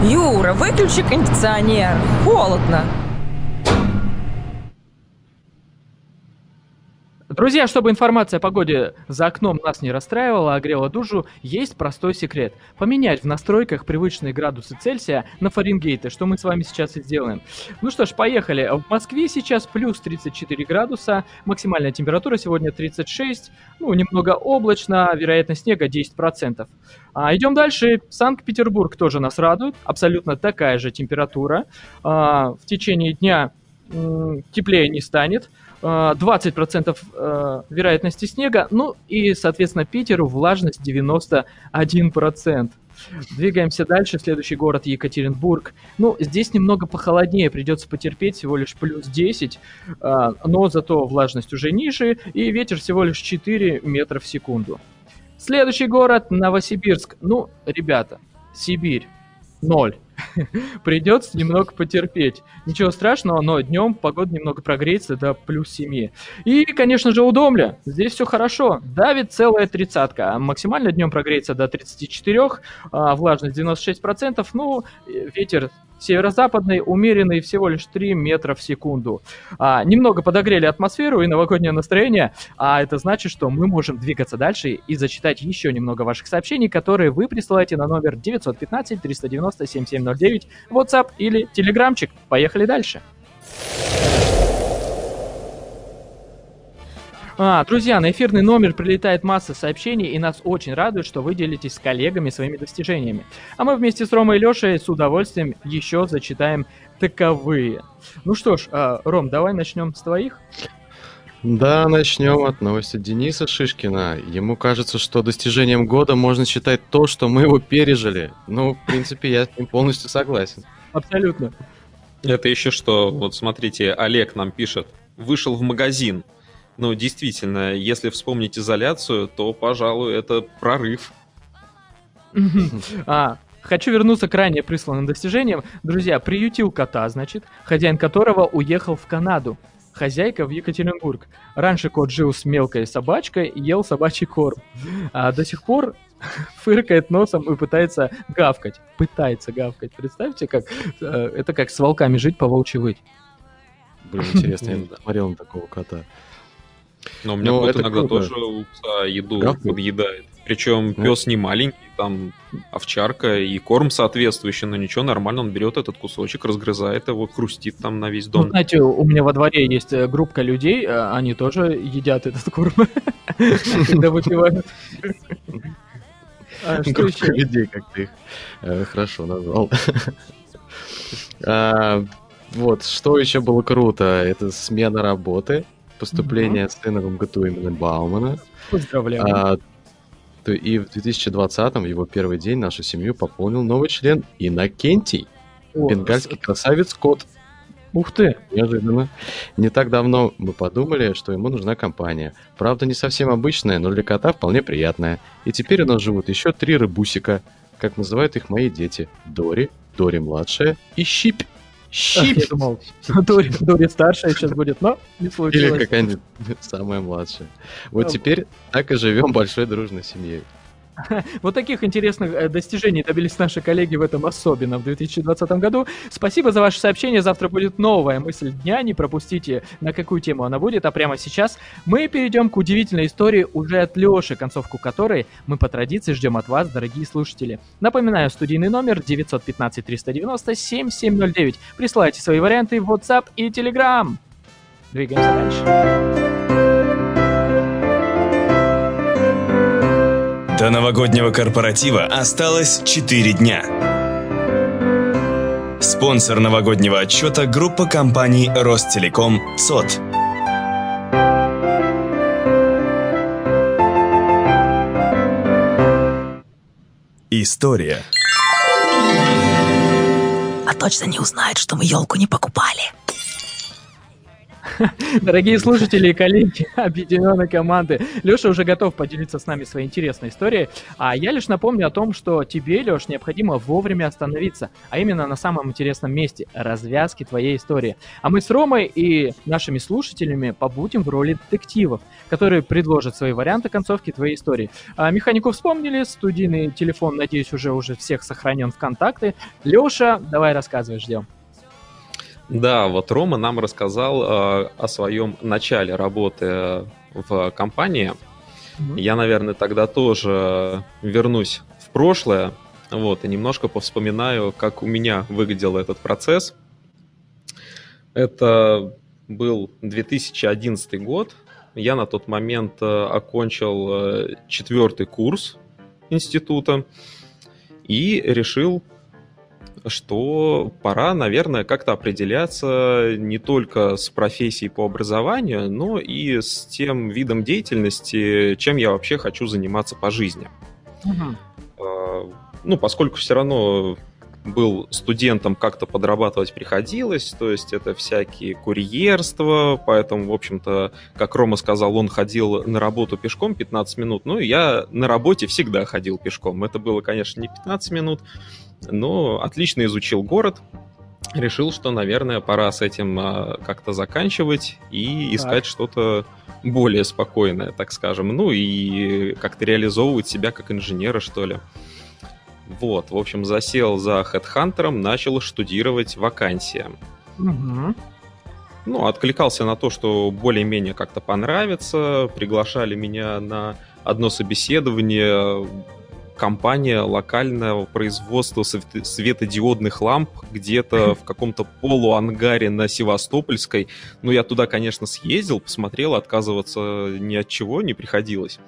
Юра, выключи кондиционер. Холодно. Друзья, чтобы информация о погоде за окном нас не расстраивала, а грела душу, есть простой секрет. Поменять в настройках привычные градусы Цельсия на Фаренгейты, что мы с вами сейчас и сделаем. Ну что ж, поехали. В Москве сейчас плюс 34 градуса, максимальная температура сегодня 36, ну, немного облачно, вероятность снега 10%. А, идем дальше. Санкт-Петербург тоже нас радует, абсолютно такая же температура. А, в течение дня теплее не станет. 20% э, вероятности снега, ну и, соответственно, Питеру влажность 91%. Двигаемся дальше. Следующий город Екатеринбург. Ну, здесь немного похолоднее, придется потерпеть всего лишь плюс 10, а, но зато влажность уже ниже, и ветер всего лишь 4 метра в секунду. Следующий город Новосибирск. Ну, ребята, Сибирь. Ноль. Придется немного потерпеть. Ничего страшного, но днем погода немного прогреется до плюс 7. И, конечно же, Удомля. Здесь все хорошо. Давит целая тридцатка. Максимально днем прогреется до 34, а влажность 96%. Ну, ветер Северо-западный умеренный всего лишь 3 метра в секунду. А, немного подогрели атмосферу и новогоднее настроение, а это значит, что мы можем двигаться дальше и зачитать еще немного ваших сообщений, которые вы присылаете на номер 915-390-7709, WhatsApp или Телеграмчик. Поехали дальше. А, друзья, на эфирный номер прилетает масса сообщений, и нас очень радует, что вы делитесь с коллегами своими достижениями. А мы вместе с Ромой и Лешей с удовольствием еще зачитаем таковые. Ну что ж, а, Ром, давай начнем с твоих. Да, начнем от новости Дениса Шишкина. Ему кажется, что достижением года можно считать то, что мы его пережили. Ну, в принципе, я с ним полностью согласен. Абсолютно. Это еще что, вот смотрите, Олег нам пишет. Вышел в магазин, ну, действительно, если вспомнить изоляцию, то, пожалуй, это прорыв. А, Хочу вернуться к ранее присланным достижениям. Друзья, приютил кота, значит, хозяин которого уехал в Канаду. Хозяйка в Екатеринбург. Раньше кот жил с мелкой собачкой и ел собачий корм. А до сих пор фыркает носом и пытается гавкать. Пытается гавкать. Представьте, как э, это как с волками жить, по волчьи выть. Блин, интересно, я не смотрел на такого кота. Но у меня Но кот иногда круто. тоже у пса еду Гавкает? подъедает. Причем ну. пес не маленький, там овчарка и корм соответствующий, но ничего, нормально, он берет этот кусочек, разгрызает его, хрустит там на весь дом. Ну, знаете, у меня во дворе есть э, группа людей, э, они тоже едят этот корм, когда выпивают. А, группа людей, как ты их э, хорошо назвал. А, вот, что еще было круто, это смена работы поступление угу. сына в МГТУ именно Баумана. Поздравляю. А, то и в 2020-м, его первый день, нашу семью пополнил новый член Иннокентий. О, бенгальский с... красавец кот. Ух ты! Неожиданно. Не так давно мы подумали, что ему нужна компания. Правда, не совсем обычная, но для кота вполне приятная. И теперь у нас живут еще три рыбусика, как называют их мои дети. Дори, Дори младшая и Щипь. Щип. Я думал, Дори, Дори старшая сейчас будет, но не случилось. Или какая-нибудь самая младшая. Вот теперь так и живем большой дружной семьей. Вот таких интересных э, достижений добились наши коллеги в этом особенно в 2020 году. Спасибо за ваше сообщение. Завтра будет новая мысль дня. Не пропустите, на какую тему она будет. А прямо сейчас мы перейдем к удивительной истории уже от Леши, концовку которой мы по традиции ждем от вас, дорогие слушатели. Напоминаю, студийный номер 915 390 7709. Присылайте свои варианты в WhatsApp и Telegram. Двигаемся дальше. До новогоднего корпоратива осталось 4 дня. Спонсор новогоднего отчета – группа компаний Ростелеком ЦОТ. История. А точно не узнает, что мы елку не покупали. Дорогие слушатели и коллеги объединенной команды, Леша уже готов поделиться с нами своей интересной историей, а я лишь напомню о том, что тебе, Леш, необходимо вовремя остановиться, а именно на самом интересном месте – развязки твоей истории. А мы с Ромой и нашими слушателями побудем в роли детективов, которые предложат свои варианты концовки твоей истории. А механику вспомнили, студийный телефон, надеюсь, уже уже всех сохранен в контакты. Леша, давай рассказывай, ждем. Да, вот Рома нам рассказал э, о своем начале работы в компании. Mm-hmm. Я, наверное, тогда тоже вернусь в прошлое, вот, и немножко повспоминаю, как у меня выглядел этот процесс. Это был 2011 год. Я на тот момент э, окончил э, четвертый курс института и решил что пора, наверное, как-то определяться не только с профессией по образованию, но и с тем видом деятельности, чем я вообще хочу заниматься по жизни. Угу. ну, поскольку все равно был студентом, как-то подрабатывать приходилось, то есть это всякие курьерства, поэтому, в общем-то, как Рома сказал, он ходил на работу пешком 15 минут, ну, я на работе всегда ходил пешком. Это было, конечно, не 15 минут, но отлично изучил город, решил, что, наверное, пора с этим а, как-то заканчивать и искать что-то более спокойное, так скажем, ну и как-то реализовывать себя как инженера, что ли. Вот, в общем, засел за HeadHunter, начал штудировать вакансии. Угу. Ну, откликался на то, что более-менее как-то понравится. Приглашали меня на одно собеседование компания локального производства светодиодных ламп где-то в каком-то полуангаре на Севастопольской. Ну, я туда, конечно, съездил, посмотрел, отказываться ни от чего не приходилось.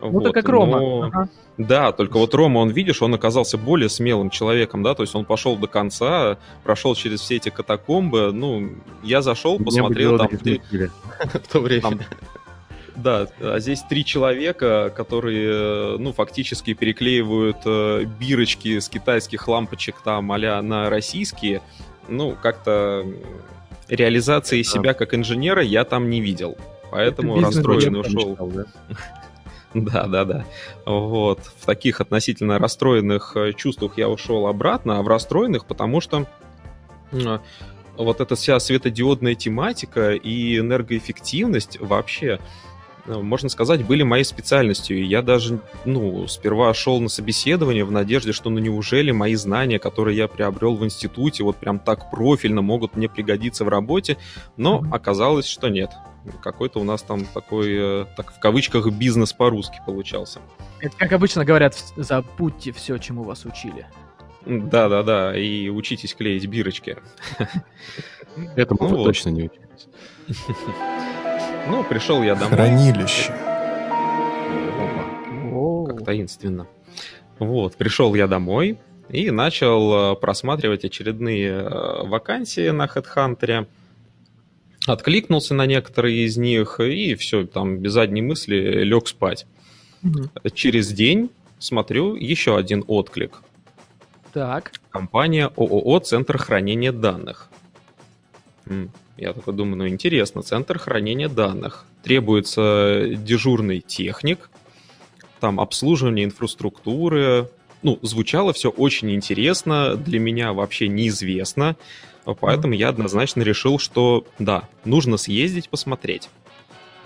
Ну, вот, это как Рома. Но... Ага. Да, только вот Рома, он, видишь, он оказался более смелым человеком, да, то есть он пошел до конца, прошел через все эти катакомбы, ну, я зашел, посмотрел там... Три... В то время. Там... Да, а здесь три человека, которые, ну, фактически переклеивают э, бирочки с китайских лампочек там а на российские. Ну, как-то реализации себя как инженера я там не видел. Поэтому расстроенный ушел. Мечтал, да? Да, да, да. Вот. В таких относительно расстроенных э, чувствах я ушел обратно, а в расстроенных, потому что вот эта вся светодиодная тематика и энергоэффективность вообще, э, можно сказать, были моей специальностью. Я даже, ну, сперва шел на собеседование в надежде, что ну неужели мои знания, которые я приобрел в институте, вот прям так профильно могут мне пригодиться в работе, но оказалось, что нет какой-то у нас там такой, э, так в кавычках, бизнес по-русски получался. Это, как обычно говорят, забудьте все, чему вас учили. Да-да-да, и учитесь клеить бирочки. Этому ну, точно не учились. Ну, пришел я домой. Хранилище. Как таинственно. Вот, пришел я домой и начал э, просматривать очередные э, вакансии на HeadHunter откликнулся на некоторые из них и все, там без задней мысли лег спать. Угу. Через день смотрю еще один отклик. Так. Компания ООО «Центр хранения данных». Я такой думаю, ну интересно, центр хранения данных. Требуется дежурный техник, там обслуживание инфраструктуры. Ну, звучало все очень интересно, для меня вообще неизвестно. Поэтому я однозначно решил, что да, нужно съездить посмотреть.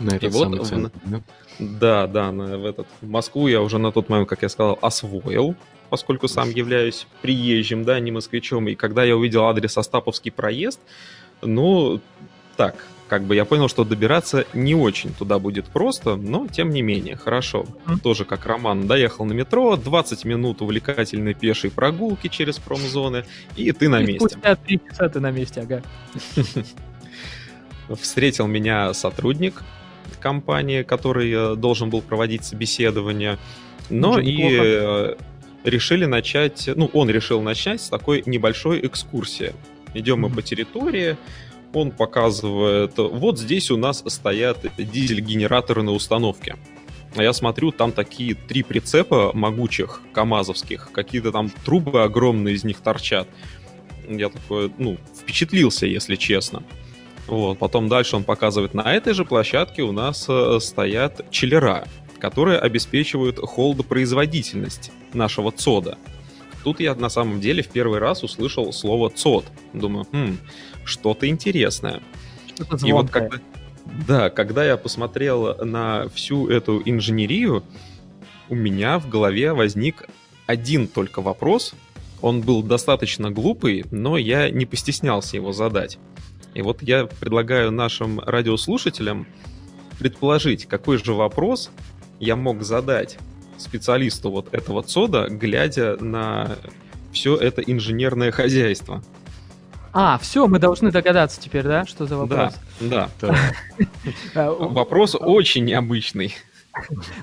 На этот и самый вот, центр, да? Да, да, на, в этот в Москву я уже на тот момент, как я сказал, освоил, поскольку сам являюсь приезжим, да, не москвичом. И когда я увидел адрес Остаповский проезд, ну, так, как бы я понял, что добираться не очень туда будет просто, но тем не менее, хорошо. Mm. Тоже как Роман, доехал на метро, 20 минут увлекательной пешей прогулки через промзоны, и ты на и месте. Спустя 3 часа ты на месте, ага. Встретил меня сотрудник компании, который э, должен был проводить собеседование, но и э, решили начать, ну, он решил начать с такой небольшой экскурсии. Идем мы по территории, он показывает, вот здесь у нас стоят дизель-генераторы на установке. А я смотрю, там такие три прицепа могучих, камазовских, какие-то там трубы огромные из них торчат. Я такой, ну, впечатлился, если честно. Вот, потом дальше он показывает, на этой же площадке у нас э, стоят чиллера, которые обеспечивают холдопроизводительность нашего ЦОДа. Тут я на самом деле в первый раз услышал слово ЦОД. Думаю, хм, что-то интересное. Что-то И вот когда, да, когда я посмотрел на всю эту инженерию, у меня в голове возник один только вопрос. Он был достаточно глупый, но я не постеснялся его задать. И вот я предлагаю нашим радиослушателям предположить, какой же вопрос я мог задать специалисту вот этого ЦОДа, глядя на все это инженерное хозяйство. А, все, мы должны догадаться теперь, да, что за вопрос? Да, да. Вопрос очень необычный.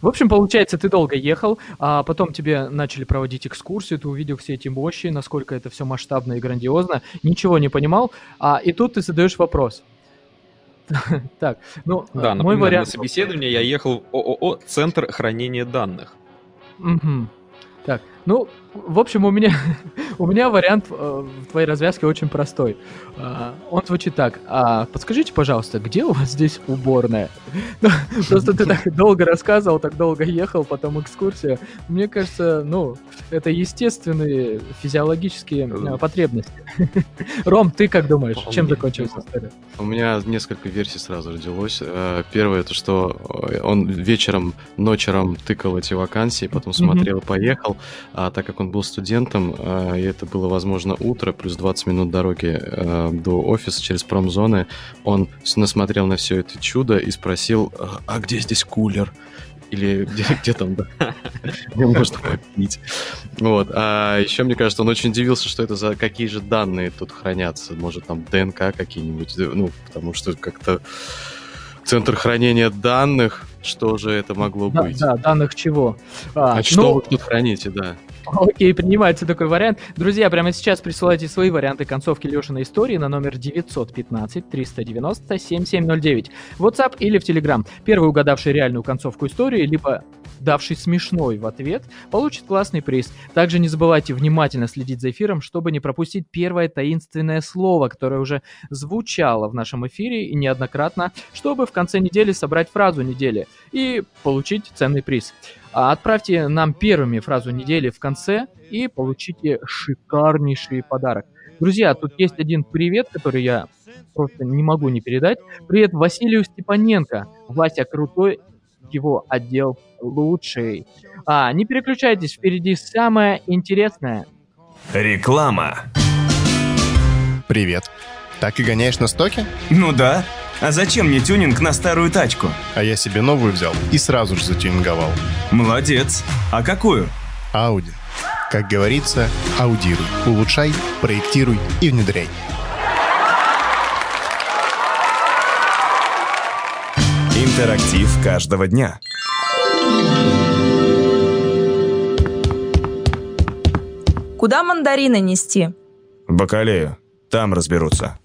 В общем, получается, ты долго ехал, а потом тебе начали проводить экскурсию, ты увидел все эти мощи, насколько это все масштабно и грандиозно, ничего не понимал, а и тут ты задаешь вопрос. Так, ну, да, мой вариант... на собеседование я ехал в ООО «Центр хранения данных». Угу. Так, ну, В общем, у меня, у меня вариант э, в твоей развязке очень простой. Э, он звучит так. А, подскажите, пожалуйста, где у вас здесь уборная? Ну, просто ты так долго рассказывал, так долго ехал, потом экскурсия. Мне кажется, ну, это естественные физиологические э, потребности. Ром, ты как думаешь, чем закончилась история? У меня несколько версий сразу родилось. Первое, это что он вечером, ночером тыкал эти вакансии, потом смотрел и поехал. А так как он был студентом, э, и это было, возможно, утро, плюс 20 минут дороги э, до офиса через промзоны, он насмотрел на все это чудо и спросил, «А, а где здесь кулер? Или где, где там, да, где можно попить. Вот. А еще, мне кажется, он очень удивился, что это за какие же данные тут хранятся. Может, там ДНК какие-нибудь, ну, потому что как-то центр хранения данных, что же это могло да, быть? Да, данных чего? А, а что ну, вы тут храните, да? Окей, принимается такой вариант. Друзья, прямо сейчас присылайте свои варианты концовки Лешиной истории на номер 915-390-7709. В WhatsApp или в Telegram. Первый угадавший реальную концовку истории, либо давший смешной в ответ, получит классный приз. Также не забывайте внимательно следить за эфиром, чтобы не пропустить первое таинственное слово, которое уже звучало в нашем эфире и неоднократно, чтобы в конце недели собрать фразу недели и получить ценный приз. Отправьте нам первыми фразу недели в конце и получите шикарнейший подарок. Друзья, тут есть один привет, который я просто не могу не передать. Привет Василию Степаненко. Вася крутой, его отдел лучший. А, не переключайтесь, впереди самое интересное. Реклама. Привет. Так и гоняешь на стоке? Ну да. А зачем мне тюнинг на старую тачку? А я себе новую взял и сразу же затюнинговал. Молодец. А какую? Ауди. Как говорится, аудируй, улучшай, проектируй и внедряй. Интерактив каждого дня. Куда мандарины нести? В Бакалею. Там разберутся.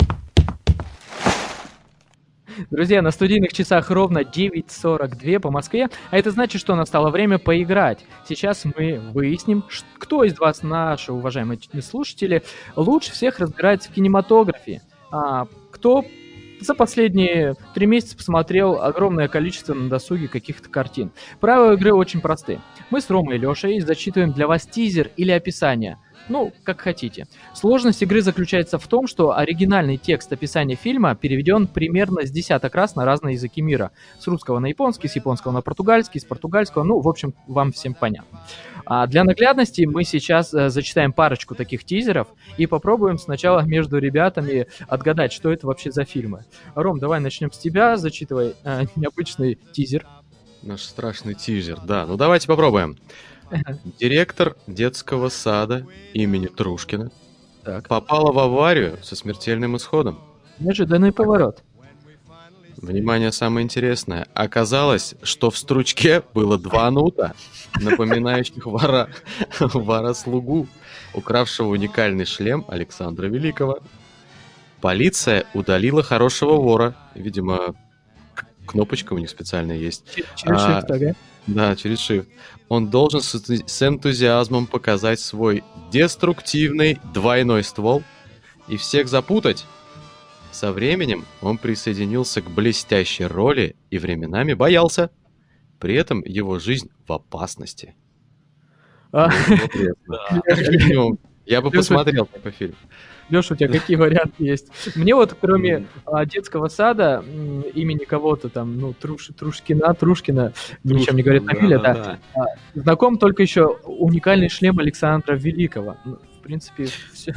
Друзья, на студийных часах ровно 9.42 по Москве, а это значит, что настало время поиграть. Сейчас мы выясним, кто из вас, наши уважаемые слушатели, лучше всех разбирается в кинематографе. А, кто за последние три месяца посмотрел огромное количество на досуге каких-то картин. Правила игры очень просты. Мы с Ромой и Лешей зачитываем для вас тизер или описание – ну, как хотите. Сложность игры заключается в том, что оригинальный текст описания фильма переведен примерно с десяток раз на разные языки мира. С русского на японский, с японского на португальский, с португальского, ну, в общем, вам всем понятно. А для наглядности мы сейчас э, зачитаем парочку таких тизеров и попробуем сначала между ребятами отгадать, что это вообще за фильмы. Ром, давай начнем с тебя, зачитывай э, необычный тизер. Наш страшный тизер, да. Ну давайте попробуем. Директор детского сада имени Трушкина так. попала в аварию со смертельным исходом. Неожиданный поворот. Внимание, самое интересное. Оказалось, что в стручке было два нута, напоминающих вора, вора-слугу, укравшего уникальный шлем Александра Великого. Полиция удалила хорошего вора. Видимо, кнопочка у них специальная есть. Через а, shift, ага. Да, через Shift. Он должен с, с энтузиазмом показать свой деструктивный двойной ствол и всех запутать. Со временем он присоединился к блестящей роли и временами боялся. При этом его жизнь в опасности. А. Я бы посмотрел такой фильм. Леша, у тебя какие варианты есть? Мне вот, кроме а, детского сада, имени кого-то там, ну, Труш, Трушкина, Трушкина, ничем не говорит фамилия, да, да, да. А, знаком только еще уникальный шлем Александра Великого. Ну, в принципе, все.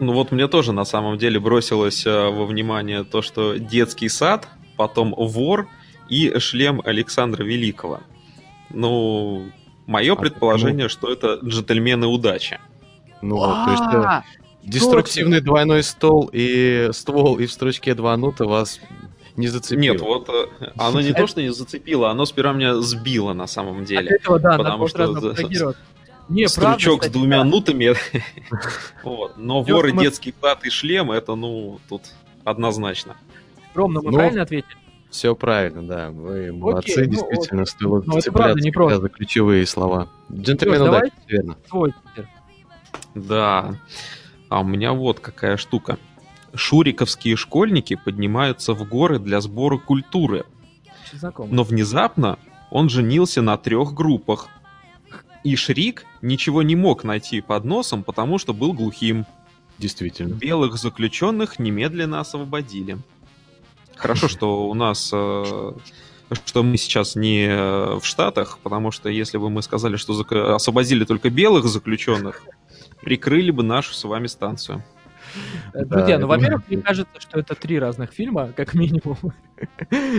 Ну вот мне тоже на самом деле бросилось а, во внимание то, что детский сад, потом вор и шлем Александра Великого. Ну, мое а предположение, что это джентльмены удачи. Ну, вот, то есть э, Деструктивный двойной стол и ствол и в строчке два нута вас не зацепило. Нет, вот э, оно не то, что не зацепило, оно сперва меня сбило на самом деле. От этого, да, потому что не, стручок правда, с двумя да. нутами. вот. Но Идет воры, мы... детский плат и шлем, это, ну, тут однозначно. Ром, ну мы Но... правильно ответили? Все правильно, да. Вы молодцы, ну, действительно, вот. стоило правда цепляться не просто. за ключевые слова. Джентльмен Лёш, удачи, давай верно. Твой тизер. Да. А у меня вот какая штука. Шуриковские школьники поднимаются в горы для сбора культуры. Но внезапно он женился на трех группах. И Шрик ничего не мог найти под носом, потому что был глухим. Действительно. Белых заключенных немедленно освободили. Хорошо, что у нас... э, что мы сейчас не э, в Штатах, потому что если бы мы сказали, что освободили только белых заключенных, прикрыли бы нашу с вами станцию. Э, Друзья, ну, во-первых, мне кажется, что это три разных фильма, как минимум.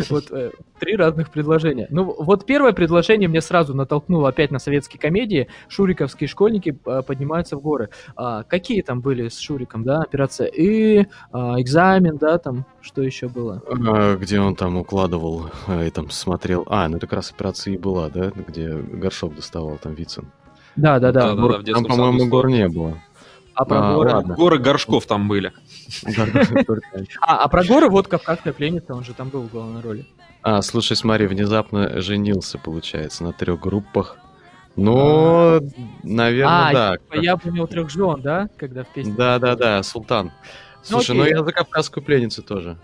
Вот э, три разных предложения. Ну, вот первое предложение мне сразу натолкнуло опять на советские комедии. Шуриковские школьники э, поднимаются в горы. А, Какие там были с Шуриком, да? Операция И, а, экзамен, да, там, что еще было? А, Где он там укладывал и там смотрел. А, ну это как раз операция и была, да? Где горшок доставал там Вицин. Да, да, да. Там, по-моему, гор не было. А про А, горы? ладно. Горы горшков там были. А, а про горы вот Кавказская пленница, он же там был в главной роли. А, слушай, смотри, внезапно женился, получается, на трех группах. Ну, наверное, а, да. типа, я понял трех жен, да, когда в песне. Да, да, да, Султан. Слушай, ну окей. я за кавказскую пленницу тоже.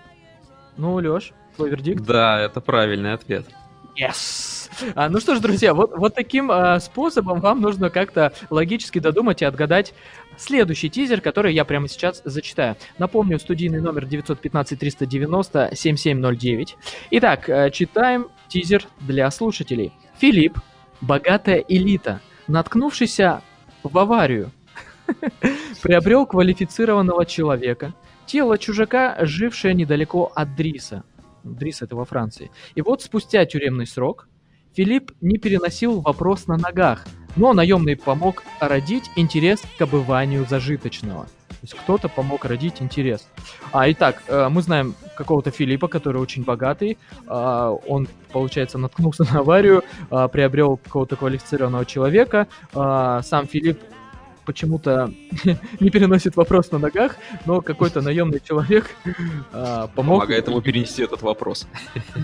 Ну, Леш, твой вердикт? Да, это правильный ответ. Yes! А, ну что ж, друзья, вот, вот таким а, способом вам нужно как-то логически додумать и отгадать следующий тизер, который я прямо сейчас зачитаю. Напомню, студийный номер 915-390-7709. Итак, э, читаем тизер для слушателей. Филипп, богатая элита, наткнувшийся в аварию, приобрел квалифицированного человека, тело чужака, жившее недалеко от Дриса. Дрис это во Франции. И вот спустя тюремный срок Филипп не переносил вопрос на ногах, но наемный помог родить интерес к обыванию зажиточного. То есть кто-то помог родить интерес. А, итак, э, мы знаем какого-то Филиппа, который очень богатый. А, Он, получается, наткнулся на аварию, а, приобрел какого-то квалифицированного человека. А, Сам Филипп почему-то не переносит вопрос на ногах, но какой-то наемный человек а, помог. Помогает ему перенести этот вопрос.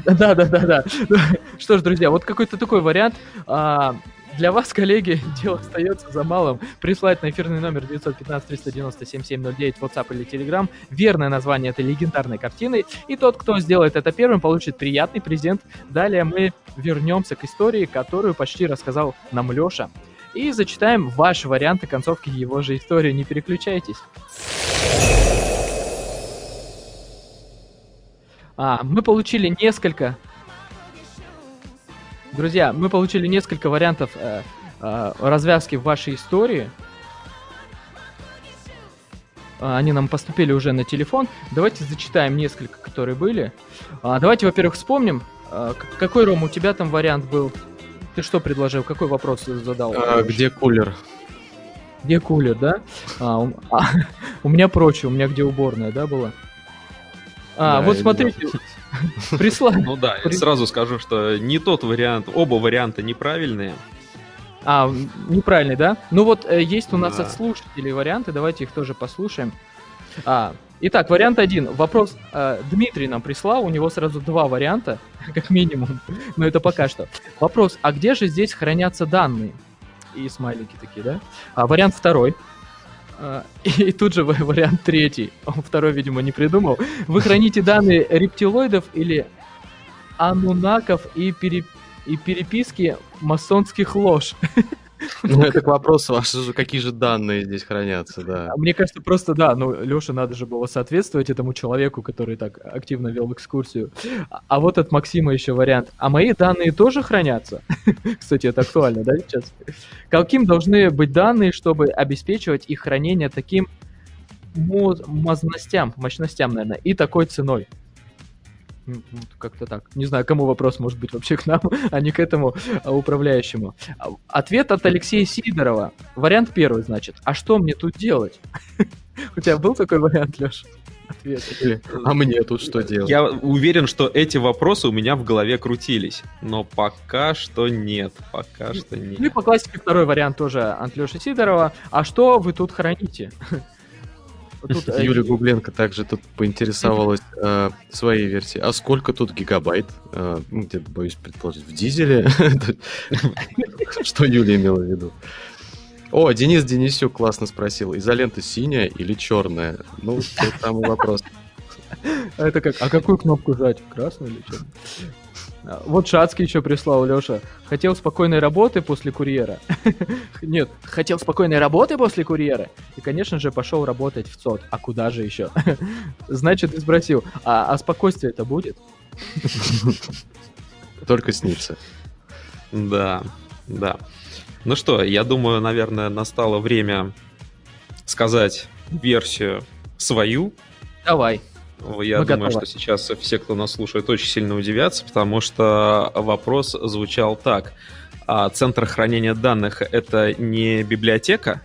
Да, да, да, да. Что ж, друзья, вот какой-то такой вариант. А, Для вас, коллеги, дело остается за малым. Прислать на эфирный номер 915-390-7709 WhatsApp или Telegram верное название этой легендарной картины. И тот, кто сделает это первым, получит приятный презент. Далее мы вернемся к истории, которую почти рассказал нам Леша. И зачитаем ваши варианты концовки его же истории. Не переключайтесь. А, мы получили несколько... Друзья, мы получили несколько вариантов э, э, развязки в вашей истории. А, Они нам поступили уже на телефон. Давайте зачитаем несколько, которые были. А, давайте, во-первых, вспомним, к- какой, Ром, у тебя там вариант был? Ты что предложил? Какой вопрос задал? А, где кулер? Где кулер, да? А, у, а, у меня прочее, у меня где уборная, да, была? А, Да, вот смотрите, прислали. Ну да, я сразу скажу, что не тот вариант, оба варианта неправильные. А, неправильный, да? Ну вот э, есть у нас Да. от слушателей варианты, давайте их тоже послушаем. А, итак, вариант один. Вопрос э, Дмитрий нам прислал, у него сразу два варианта, как минимум, но это пока что. Вопрос, а где же здесь хранятся данные? И смайлики такие, да? А, вариант второй. А, И тут же ва- вариант третий. Он второй, видимо, не придумал. Вы храните данные рептилоидов или анунаков и, пере- и переписки масонских лож. Ну, это к вопросу, а же, какие же данные здесь хранятся, да. А Мне кажется, просто да, ну, Лёше надо же было соответствовать этому человеку, который так активно вел экскурсию. А- А вот от Максима еще вариант. А мои данные тоже хранятся? Кстати, это актуально, да, сейчас? Каким должны быть данные, чтобы обеспечивать их хранение таким мо- мощностям, мощностям, наверное, и такой ценой? Вот Как-то так. Не знаю, кому вопрос может быть вообще к нам, а не к этому а, управляющему. А, Ответ от Алексея Сидорова. Вариант первый, значит. А что мне тут делать? У тебя был такой вариант, Леш? Ответ. А мне тут что делать? Я уверен, что эти вопросы у меня в голове крутились, но пока что нет, пока что Ну и нет. по классике второй вариант тоже от Леши Сидорова. А что вы тут храните? Тут, э, Юлия Гугленко также тут поинтересовалась э, своей версией. А сколько тут гигабайт? Э, ну, где-то, боюсь предположить, в дизеле? Что Юля имела в виду? О, Денис Денисюк классно спросил, изолента синяя или черная? Ну, это самый вопрос. А это как? А какую кнопку жать? Красную или черную? А, Вот Шацкий еще прислал, Леша. Хотел спокойной работы после курьера. Нет, хотел спокойной работы после курьера. И, конечно же, пошел работать в ЦОД. А куда же еще? Значит, ты спросил, а, а спокойствие это будет? Только снится. Да, да. Ну что, я думаю, наверное, настало время сказать версию свою. Давай. Я Мы думаю, готовы. что сейчас все, кто нас слушает, очень сильно удивятся, потому что вопрос звучал так. А центр хранения данных — это не библиотека?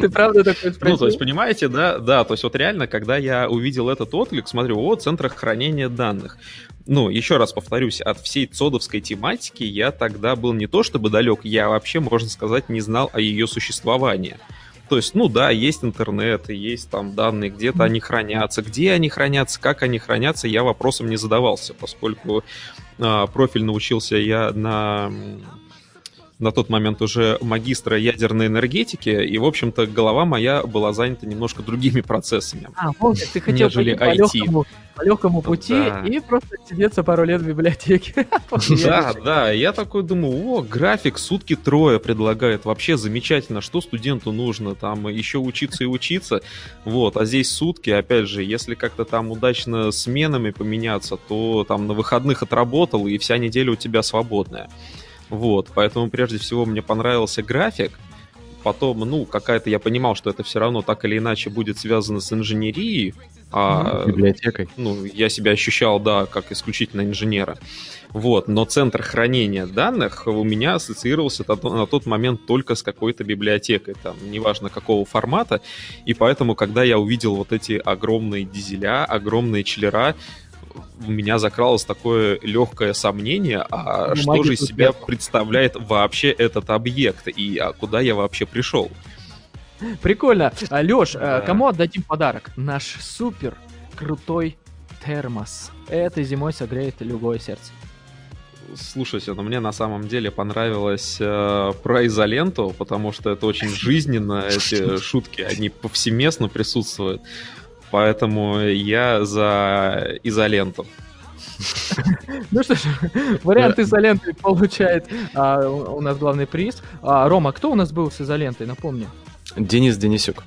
Ты правда такой спросил? Ну, то есть, понимаете, да, да, то есть вот реально, когда я увидел этот отклик, смотрю, о, центр хранения данных. Ну, еще раз повторюсь, от всей цодовской тематики я тогда был не то чтобы далек, я вообще, можно сказать, не знал о ее существовании. То есть, ну да, есть интернет, есть там данные, где-то они хранятся. Где они хранятся, как они хранятся, я вопросом не задавался, поскольку а, профиль научился я на на тот момент уже магистра ядерной энергетики, и, в общем-то, голова моя была занята немножко другими процессами. А, вот ты хотел нежели по IT. легкому, по легкому пути Да. и просто сидеться пару лет в библиотеке. Да, да, я такой думаю, о, график сутки трое предлагает, вообще замечательно, что студенту нужно, там еще учиться и учиться, вот, а здесь сутки, опять же, если как-то там удачно сменами поменяться, то там на выходных отработал, и вся неделя у тебя свободная. Вот, поэтому прежде всего мне понравился график, потом, ну, какая-то, я понимал, что это все равно так или иначе будет связано с инженерией, а, Библиотекой. ну, я себя ощущал, да, как исключительно инженера. Вот, но центр хранения данных у меня ассоциировался на то- на тот момент только с какой-то библиотекой, там, неважно какого формата, и поэтому, когда я увидел вот эти огромные дизеля, огромные челлера, у меня закралось такое легкое сомнение, а Ну, что же из себя сверху. представляет вообще этот объект, и а куда я вообще пришел? Прикольно. Леш, Да. кому отдадим подарок? Наш супер крутой термос. Этой зимой согреет любое сердце. Слушайте, ну мне на самом деле понравилось э, про изоленту, потому что это очень жизненно, эти шутки, они повсеместно присутствуют. Поэтому я за изоленту. Ну что ж, вариант изоленты получает а, у нас главный приз. А, Рома, кто у нас был с изолентой, напомни? Денис Денисюк.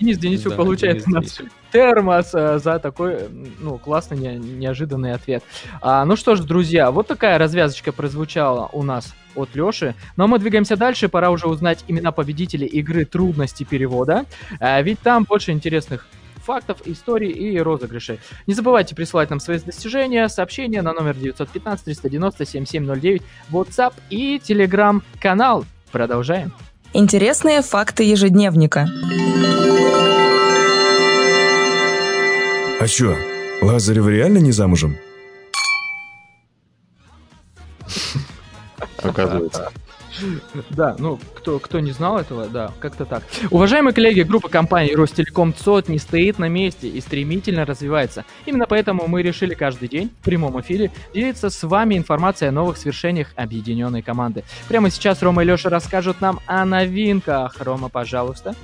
Денис Денисюк Да, получает Денис у нас термос а, за такой, ну, классный, не- неожиданный ответ. А, ну что ж, друзья, вот такая развязочка прозвучала у нас от Лёши. Но мы двигаемся дальше, пора уже узнать имена победителей игры «Трудности перевода». А, ведь там больше интересных фактов, историй и розыгрышей. Не забывайте присылать нам свои достижения, сообщения на номер 915-390-7709, WhatsApp и Telegram-канал. Продолжаем. Интересные факты ежедневника. А чё, Лазарев реально не замужем? Оказывается. Да, ну, кто, кто не знал этого, да, как-то так. Уважаемые коллеги, группа компаний Ростелеком ЦОД не стоит на месте и стремительно развивается. Именно поэтому мы решили каждый день в прямом эфире делиться с вами информацией о новых свершениях объединенной команды. Прямо сейчас Рома и Леша расскажут нам о новинках. Рома, пожалуйста.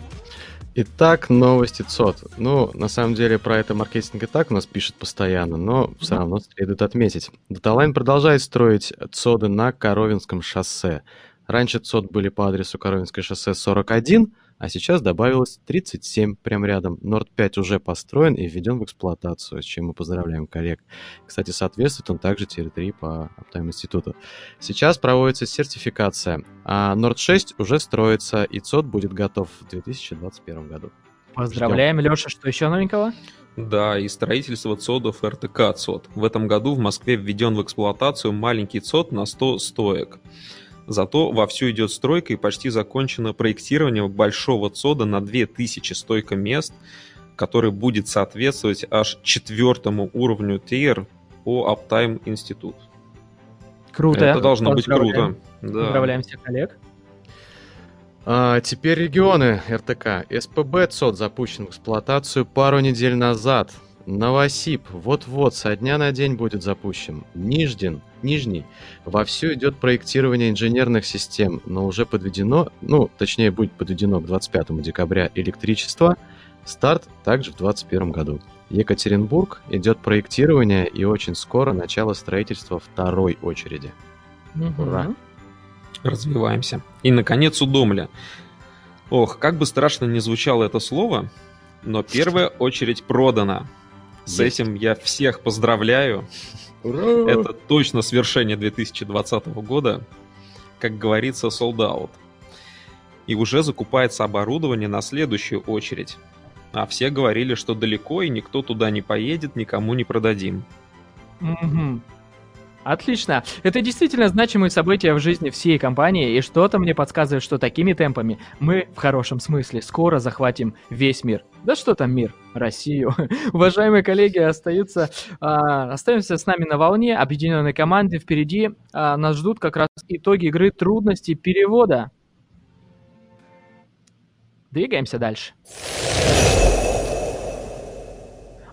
Итак, новости ЦОД. Ну, на самом деле, про это маркетинг и так у нас пишет постоянно, но все равно следует отметить. Даталайн продолжает строить ЦОДы на Коровинском шоссе. Раньше ЦОД были по адресу Коровинское шоссе 41, а сейчас добавилось 37 прям рядом. Норд 5 уже построен и введен в эксплуатацию, с чем мы поздравляем коллег. Кстати, соответствует он также 3 по Аптайм институту. Сейчас проводится сертификация, а Норд 6 уже строится, и ЦОД будет готов в 2021 году. Поздравляем, Леша, что еще новенького? Да, и строительство ЦОДов РТК ЦОД. В этом году в Москве введен в эксплуатацию маленький ЦОД на 100 стоек. Зато вовсю идет стройка и почти закончено проектирование большого ЦОДа на 2000 стойка мест, который будет соответствовать аж четвертому уровню ТИР по Uptime Институт. Круто. Это должно быть круто. Да. Поздравляем всех коллег. А, теперь регионы РТК. СПБ ЦОД запущен в эксплуатацию пару недель назад. Новосиб вот-вот со дня на день будет запущен. Ниждин, Нижний, вовсю идет проектирование инженерных систем, но уже подведено, ну, точнее, будет подведено к 25 декабря электричество. Старт также в 2021 году. Екатеринбург идет проектирование и очень скоро начало строительства второй очереди. Ура! Развиваемся. И, наконец, Удомля. Ох, как бы страшно не звучало это слово, но первая очередь продана. С этим я всех поздравляю. Ура! Это точно свершение 2020 года. Как говорится, sold out. И уже закупается оборудование на следующую очередь. А все говорили, что далеко и никто туда не поедет, никому не продадим. Угу. Отлично. Это действительно значимые события в жизни всей компании, и что-то мне подсказывает, что такими темпами мы, в хорошем смысле, скоро захватим весь мир. Да что там мир? Россию. Уважаемые коллеги, остаются, а, остаемся с нами на волне объединенной команды. Впереди а, нас ждут как раз итоги игры трудности перевода. Двигаемся дальше.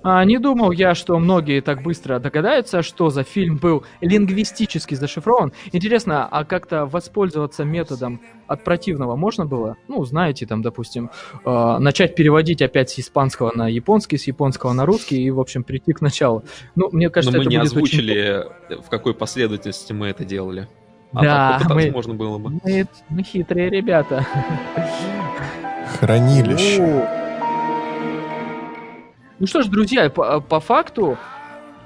А, не думал я, что многие так быстро догадаются, что за фильм был лингвистически зашифрован. Интересно, а как-то воспользоваться методом от противного можно было? Ну, знаете, там, допустим, э, начать переводить опять с испанского на японский, с японского на русский и, в общем, прийти к началу. Ну, мне кажется, Но мы это не будет озвучили, очень... в какой последовательности мы это делали. А да, так мы, можно было бы. Мы, мы хитрые ребята. Хранилище. Ну что ж, друзья, по, по факту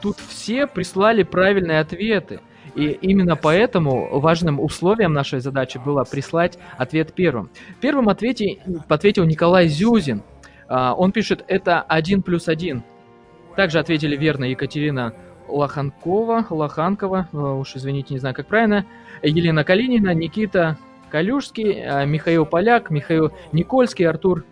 тут все прислали правильные ответы. И именно поэтому важным условием нашей задачи было прислать ответ первым. Первым ответе, ответил Николай Зюзин. А, он пишет, это 1 плюс 1. Также ответили верно Екатерина Лоханкова, Лоханкова, э, уж извините, не знаю, как правильно, Елена Калинина, Никита Калюжский, э, Михаил Поляк, Михаил Никольский, Артур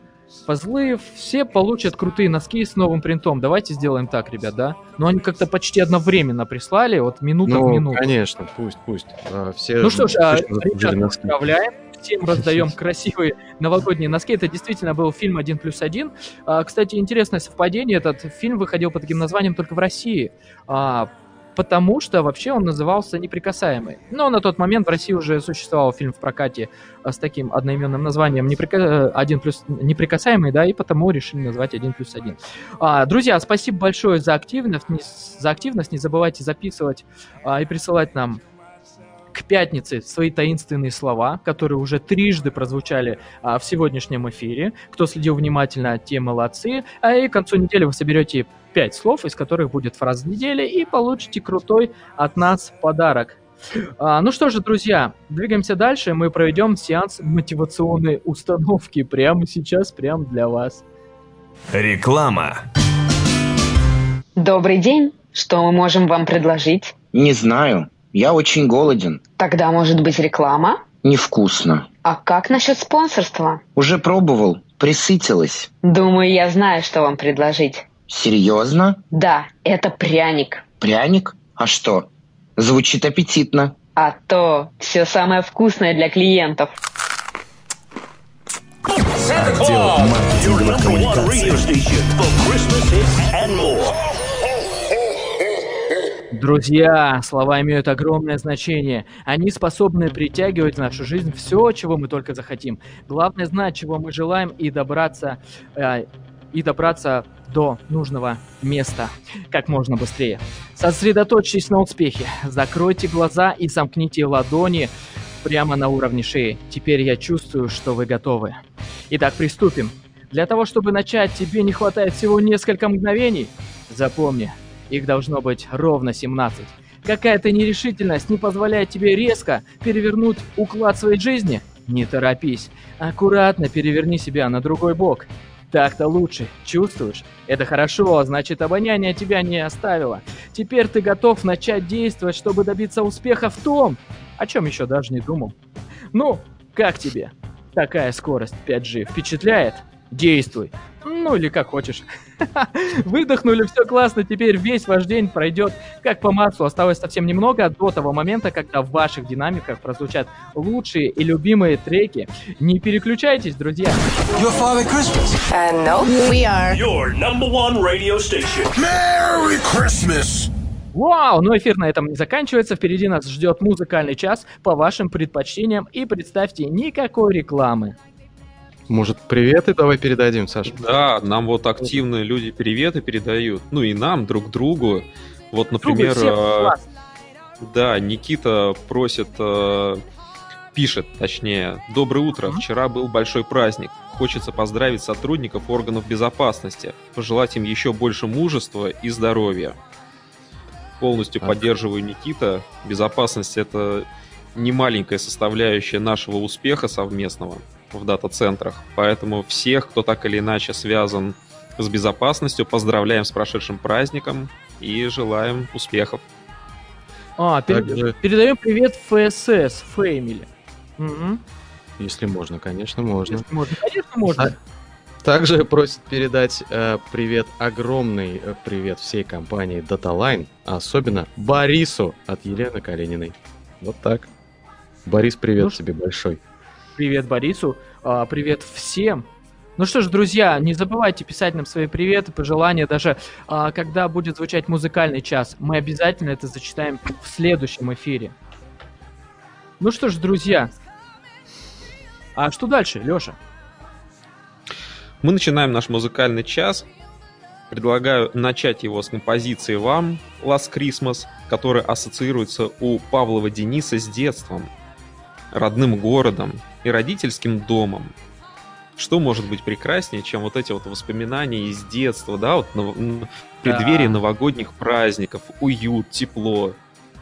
Позлы все получат крутые носки с новым принтом. Давайте сделаем так, ребят, да? Но они как-то почти одновременно прислали, вот минута ну, в минуту. конечно, пусть, пусть. А, все ну что ж, а, ребят, поздравляем. Всем раздаем красивые новогодние носки. Это действительно был фильм «Один плюс один». А, кстати, интересное совпадение. Этот фильм выходил под таким названием только в России. А, потому что вообще он назывался «Неприкасаемый». Но на тот момент в России уже существовал фильм в прокате э, с таким одноименным названием «Неприка... «Один плюс неприкасаемый», да, и потому решили назвать «Один плюс один». А, друзья, спасибо большое за активность, не, за активность, не забывайте записывать а, и присылать нам к пятнице свои таинственные слова, которые уже трижды прозвучали а, в сегодняшнем эфире. Кто следил внимательно, те молодцы. А и к концу недели вы соберете пять слов, из которых будет фраза недели, и получите крутой от нас подарок. А, ну что же, друзья, двигаемся дальше. Мы проведем сеанс мотивационной установки прямо сейчас, прямо для вас. Реклама. Добрый день. Что мы можем вам предложить? Не знаю. Я очень голоден. Тогда, может быть, реклама? Невкусно. А как насчет спонсорства? Уже пробовал. Присытилась. Думаю, я знаю, что вам предложить. Серьезно? Да, это пряник. Пряник? А что? Звучит аппетитно. А то все самое вкусное для клиентов. Отдел маркетинговых коммуникаций. Друзья, слова имеют огромное значение. Они способны притягивать в нашу жизнь все, чего мы только захотим. Главное знать, чего мы желаем, и добраться, э, и добраться до нужного места как можно быстрее. Сосредоточьтесь на успехе. Закройте глаза и сомкните ладони прямо на уровне шеи. Теперь я чувствую, что вы готовы. Итак, приступим. Для того, чтобы начать, тебе не хватает всего несколько мгновений. Запомни, их должно быть ровно 17. Какая-то нерешительность не позволяет тебе резко перевернуть уклад своей жизни? Не торопись. Аккуратно переверни себя на другой бок. Так-то лучше. Чувствуешь? Это хорошо, значит обоняние тебя не оставило. Теперь ты готов начать действовать, чтобы добиться успеха в том, о чем еще даже не думал. Ну, как тебе? Такая скорость 5G впечатляет? Действуй. Ну или как хочешь. Выдохнули, все классно, теперь весь ваш день пройдет как по маслу. Осталось совсем немного до того момента, когда в ваших динамиках прозвучат лучшие и любимые треки. Не переключайтесь, друзья. Your Father Christmas. No. We are your number one radio station. Merry Christmas. Вау! Но эфир на этом не заканчивается. Впереди нас ждет музыкальный час по вашим предпочтениям. И представьте, никакой рекламы. Может, приветы давай передадим, Саша? Да, нам вот активные люди приветы передают. Ну и нам, друг другу. Вот, например, э, да, Никита просит, э, пишет, точнее, «Доброе утро, вчера был большой праздник. Хочется поздравить сотрудников органов безопасности, пожелать им еще больше мужества и здоровья». Полностью а. поддерживаю Никита. Безопасность — это не маленькая составляющая нашего успеха совместного в дата-центрах. Поэтому всех, кто так или иначе связан с безопасностью, поздравляем с прошедшим праздником и желаем успехов. А, Также... передаем привет ФСС, Фэмили. Угу. Если можно, конечно, можно. Если можно, конечно, можно. А... Также просит передать э, привет, огромный э, привет всей компании DataLine, а особенно Борису от Елены Калининой. Вот так. Борис, привет ну, тебе большой. Привет Борису, а, привет всем. Ну что ж, друзья, не забывайте писать нам свои приветы, пожелания, даже а, когда будет звучать музыкальный час. Мы обязательно это зачитаем в следующем эфире. Ну что ж, друзья, а что дальше, Лёша? Мы начинаем наш музыкальный час. Предлагаю начать его с композиции «Вам» «Last Christmas», которая ассоциируется у Павлова Дениса с детством, родным городом, и родительским домом. Что может быть прекраснее, чем вот эти вот воспоминания из детства, да, вот на, на преддверии да. новогодних праздников, уют, тепло.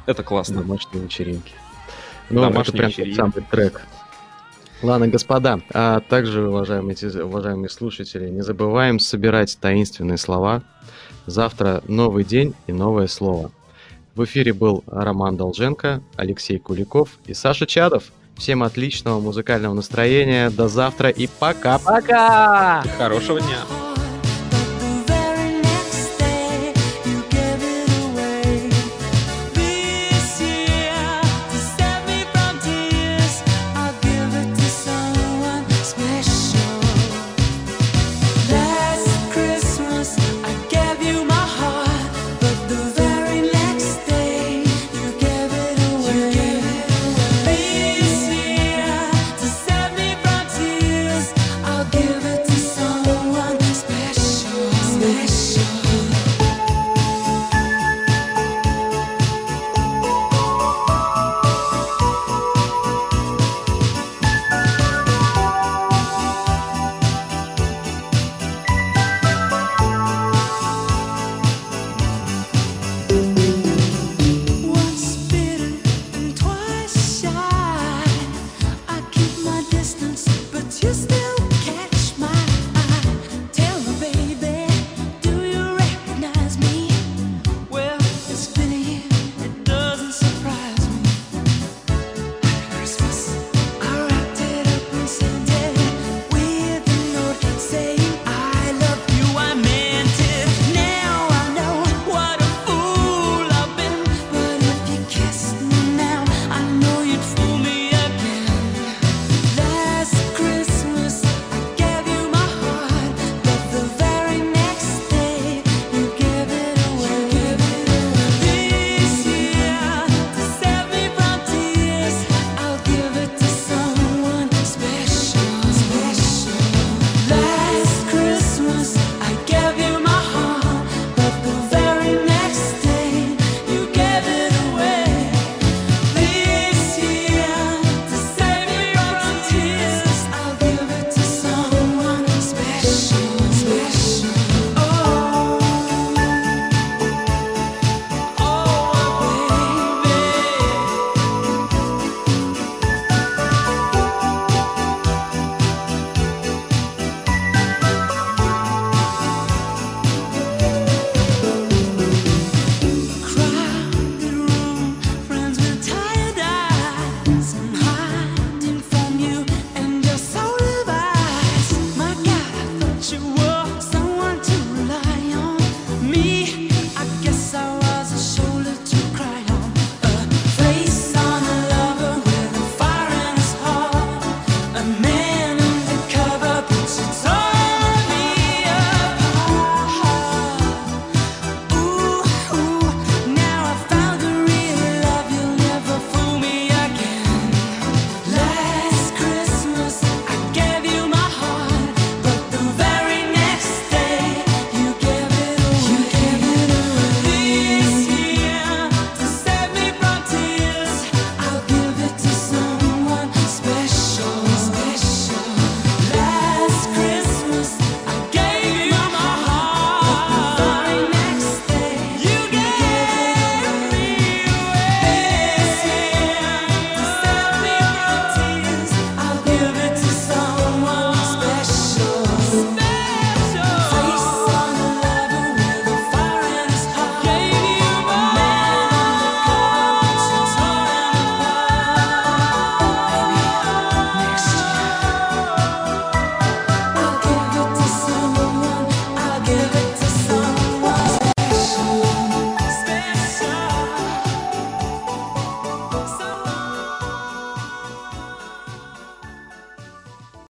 Это классно. Домашние вечеринки. Ну, Домашние это прям вечеринки. самый трек. Ладно, господа, а также, уважаемые, уважаемые слушатели, не забываем собирать таинственные слова. Завтра новый день и новое слово. В эфире был Роман Долженко, Алексей Куликов и Саша Чадов. Всем отличного музыкального настроения. До завтра и пока. Пока. Хорошего дня.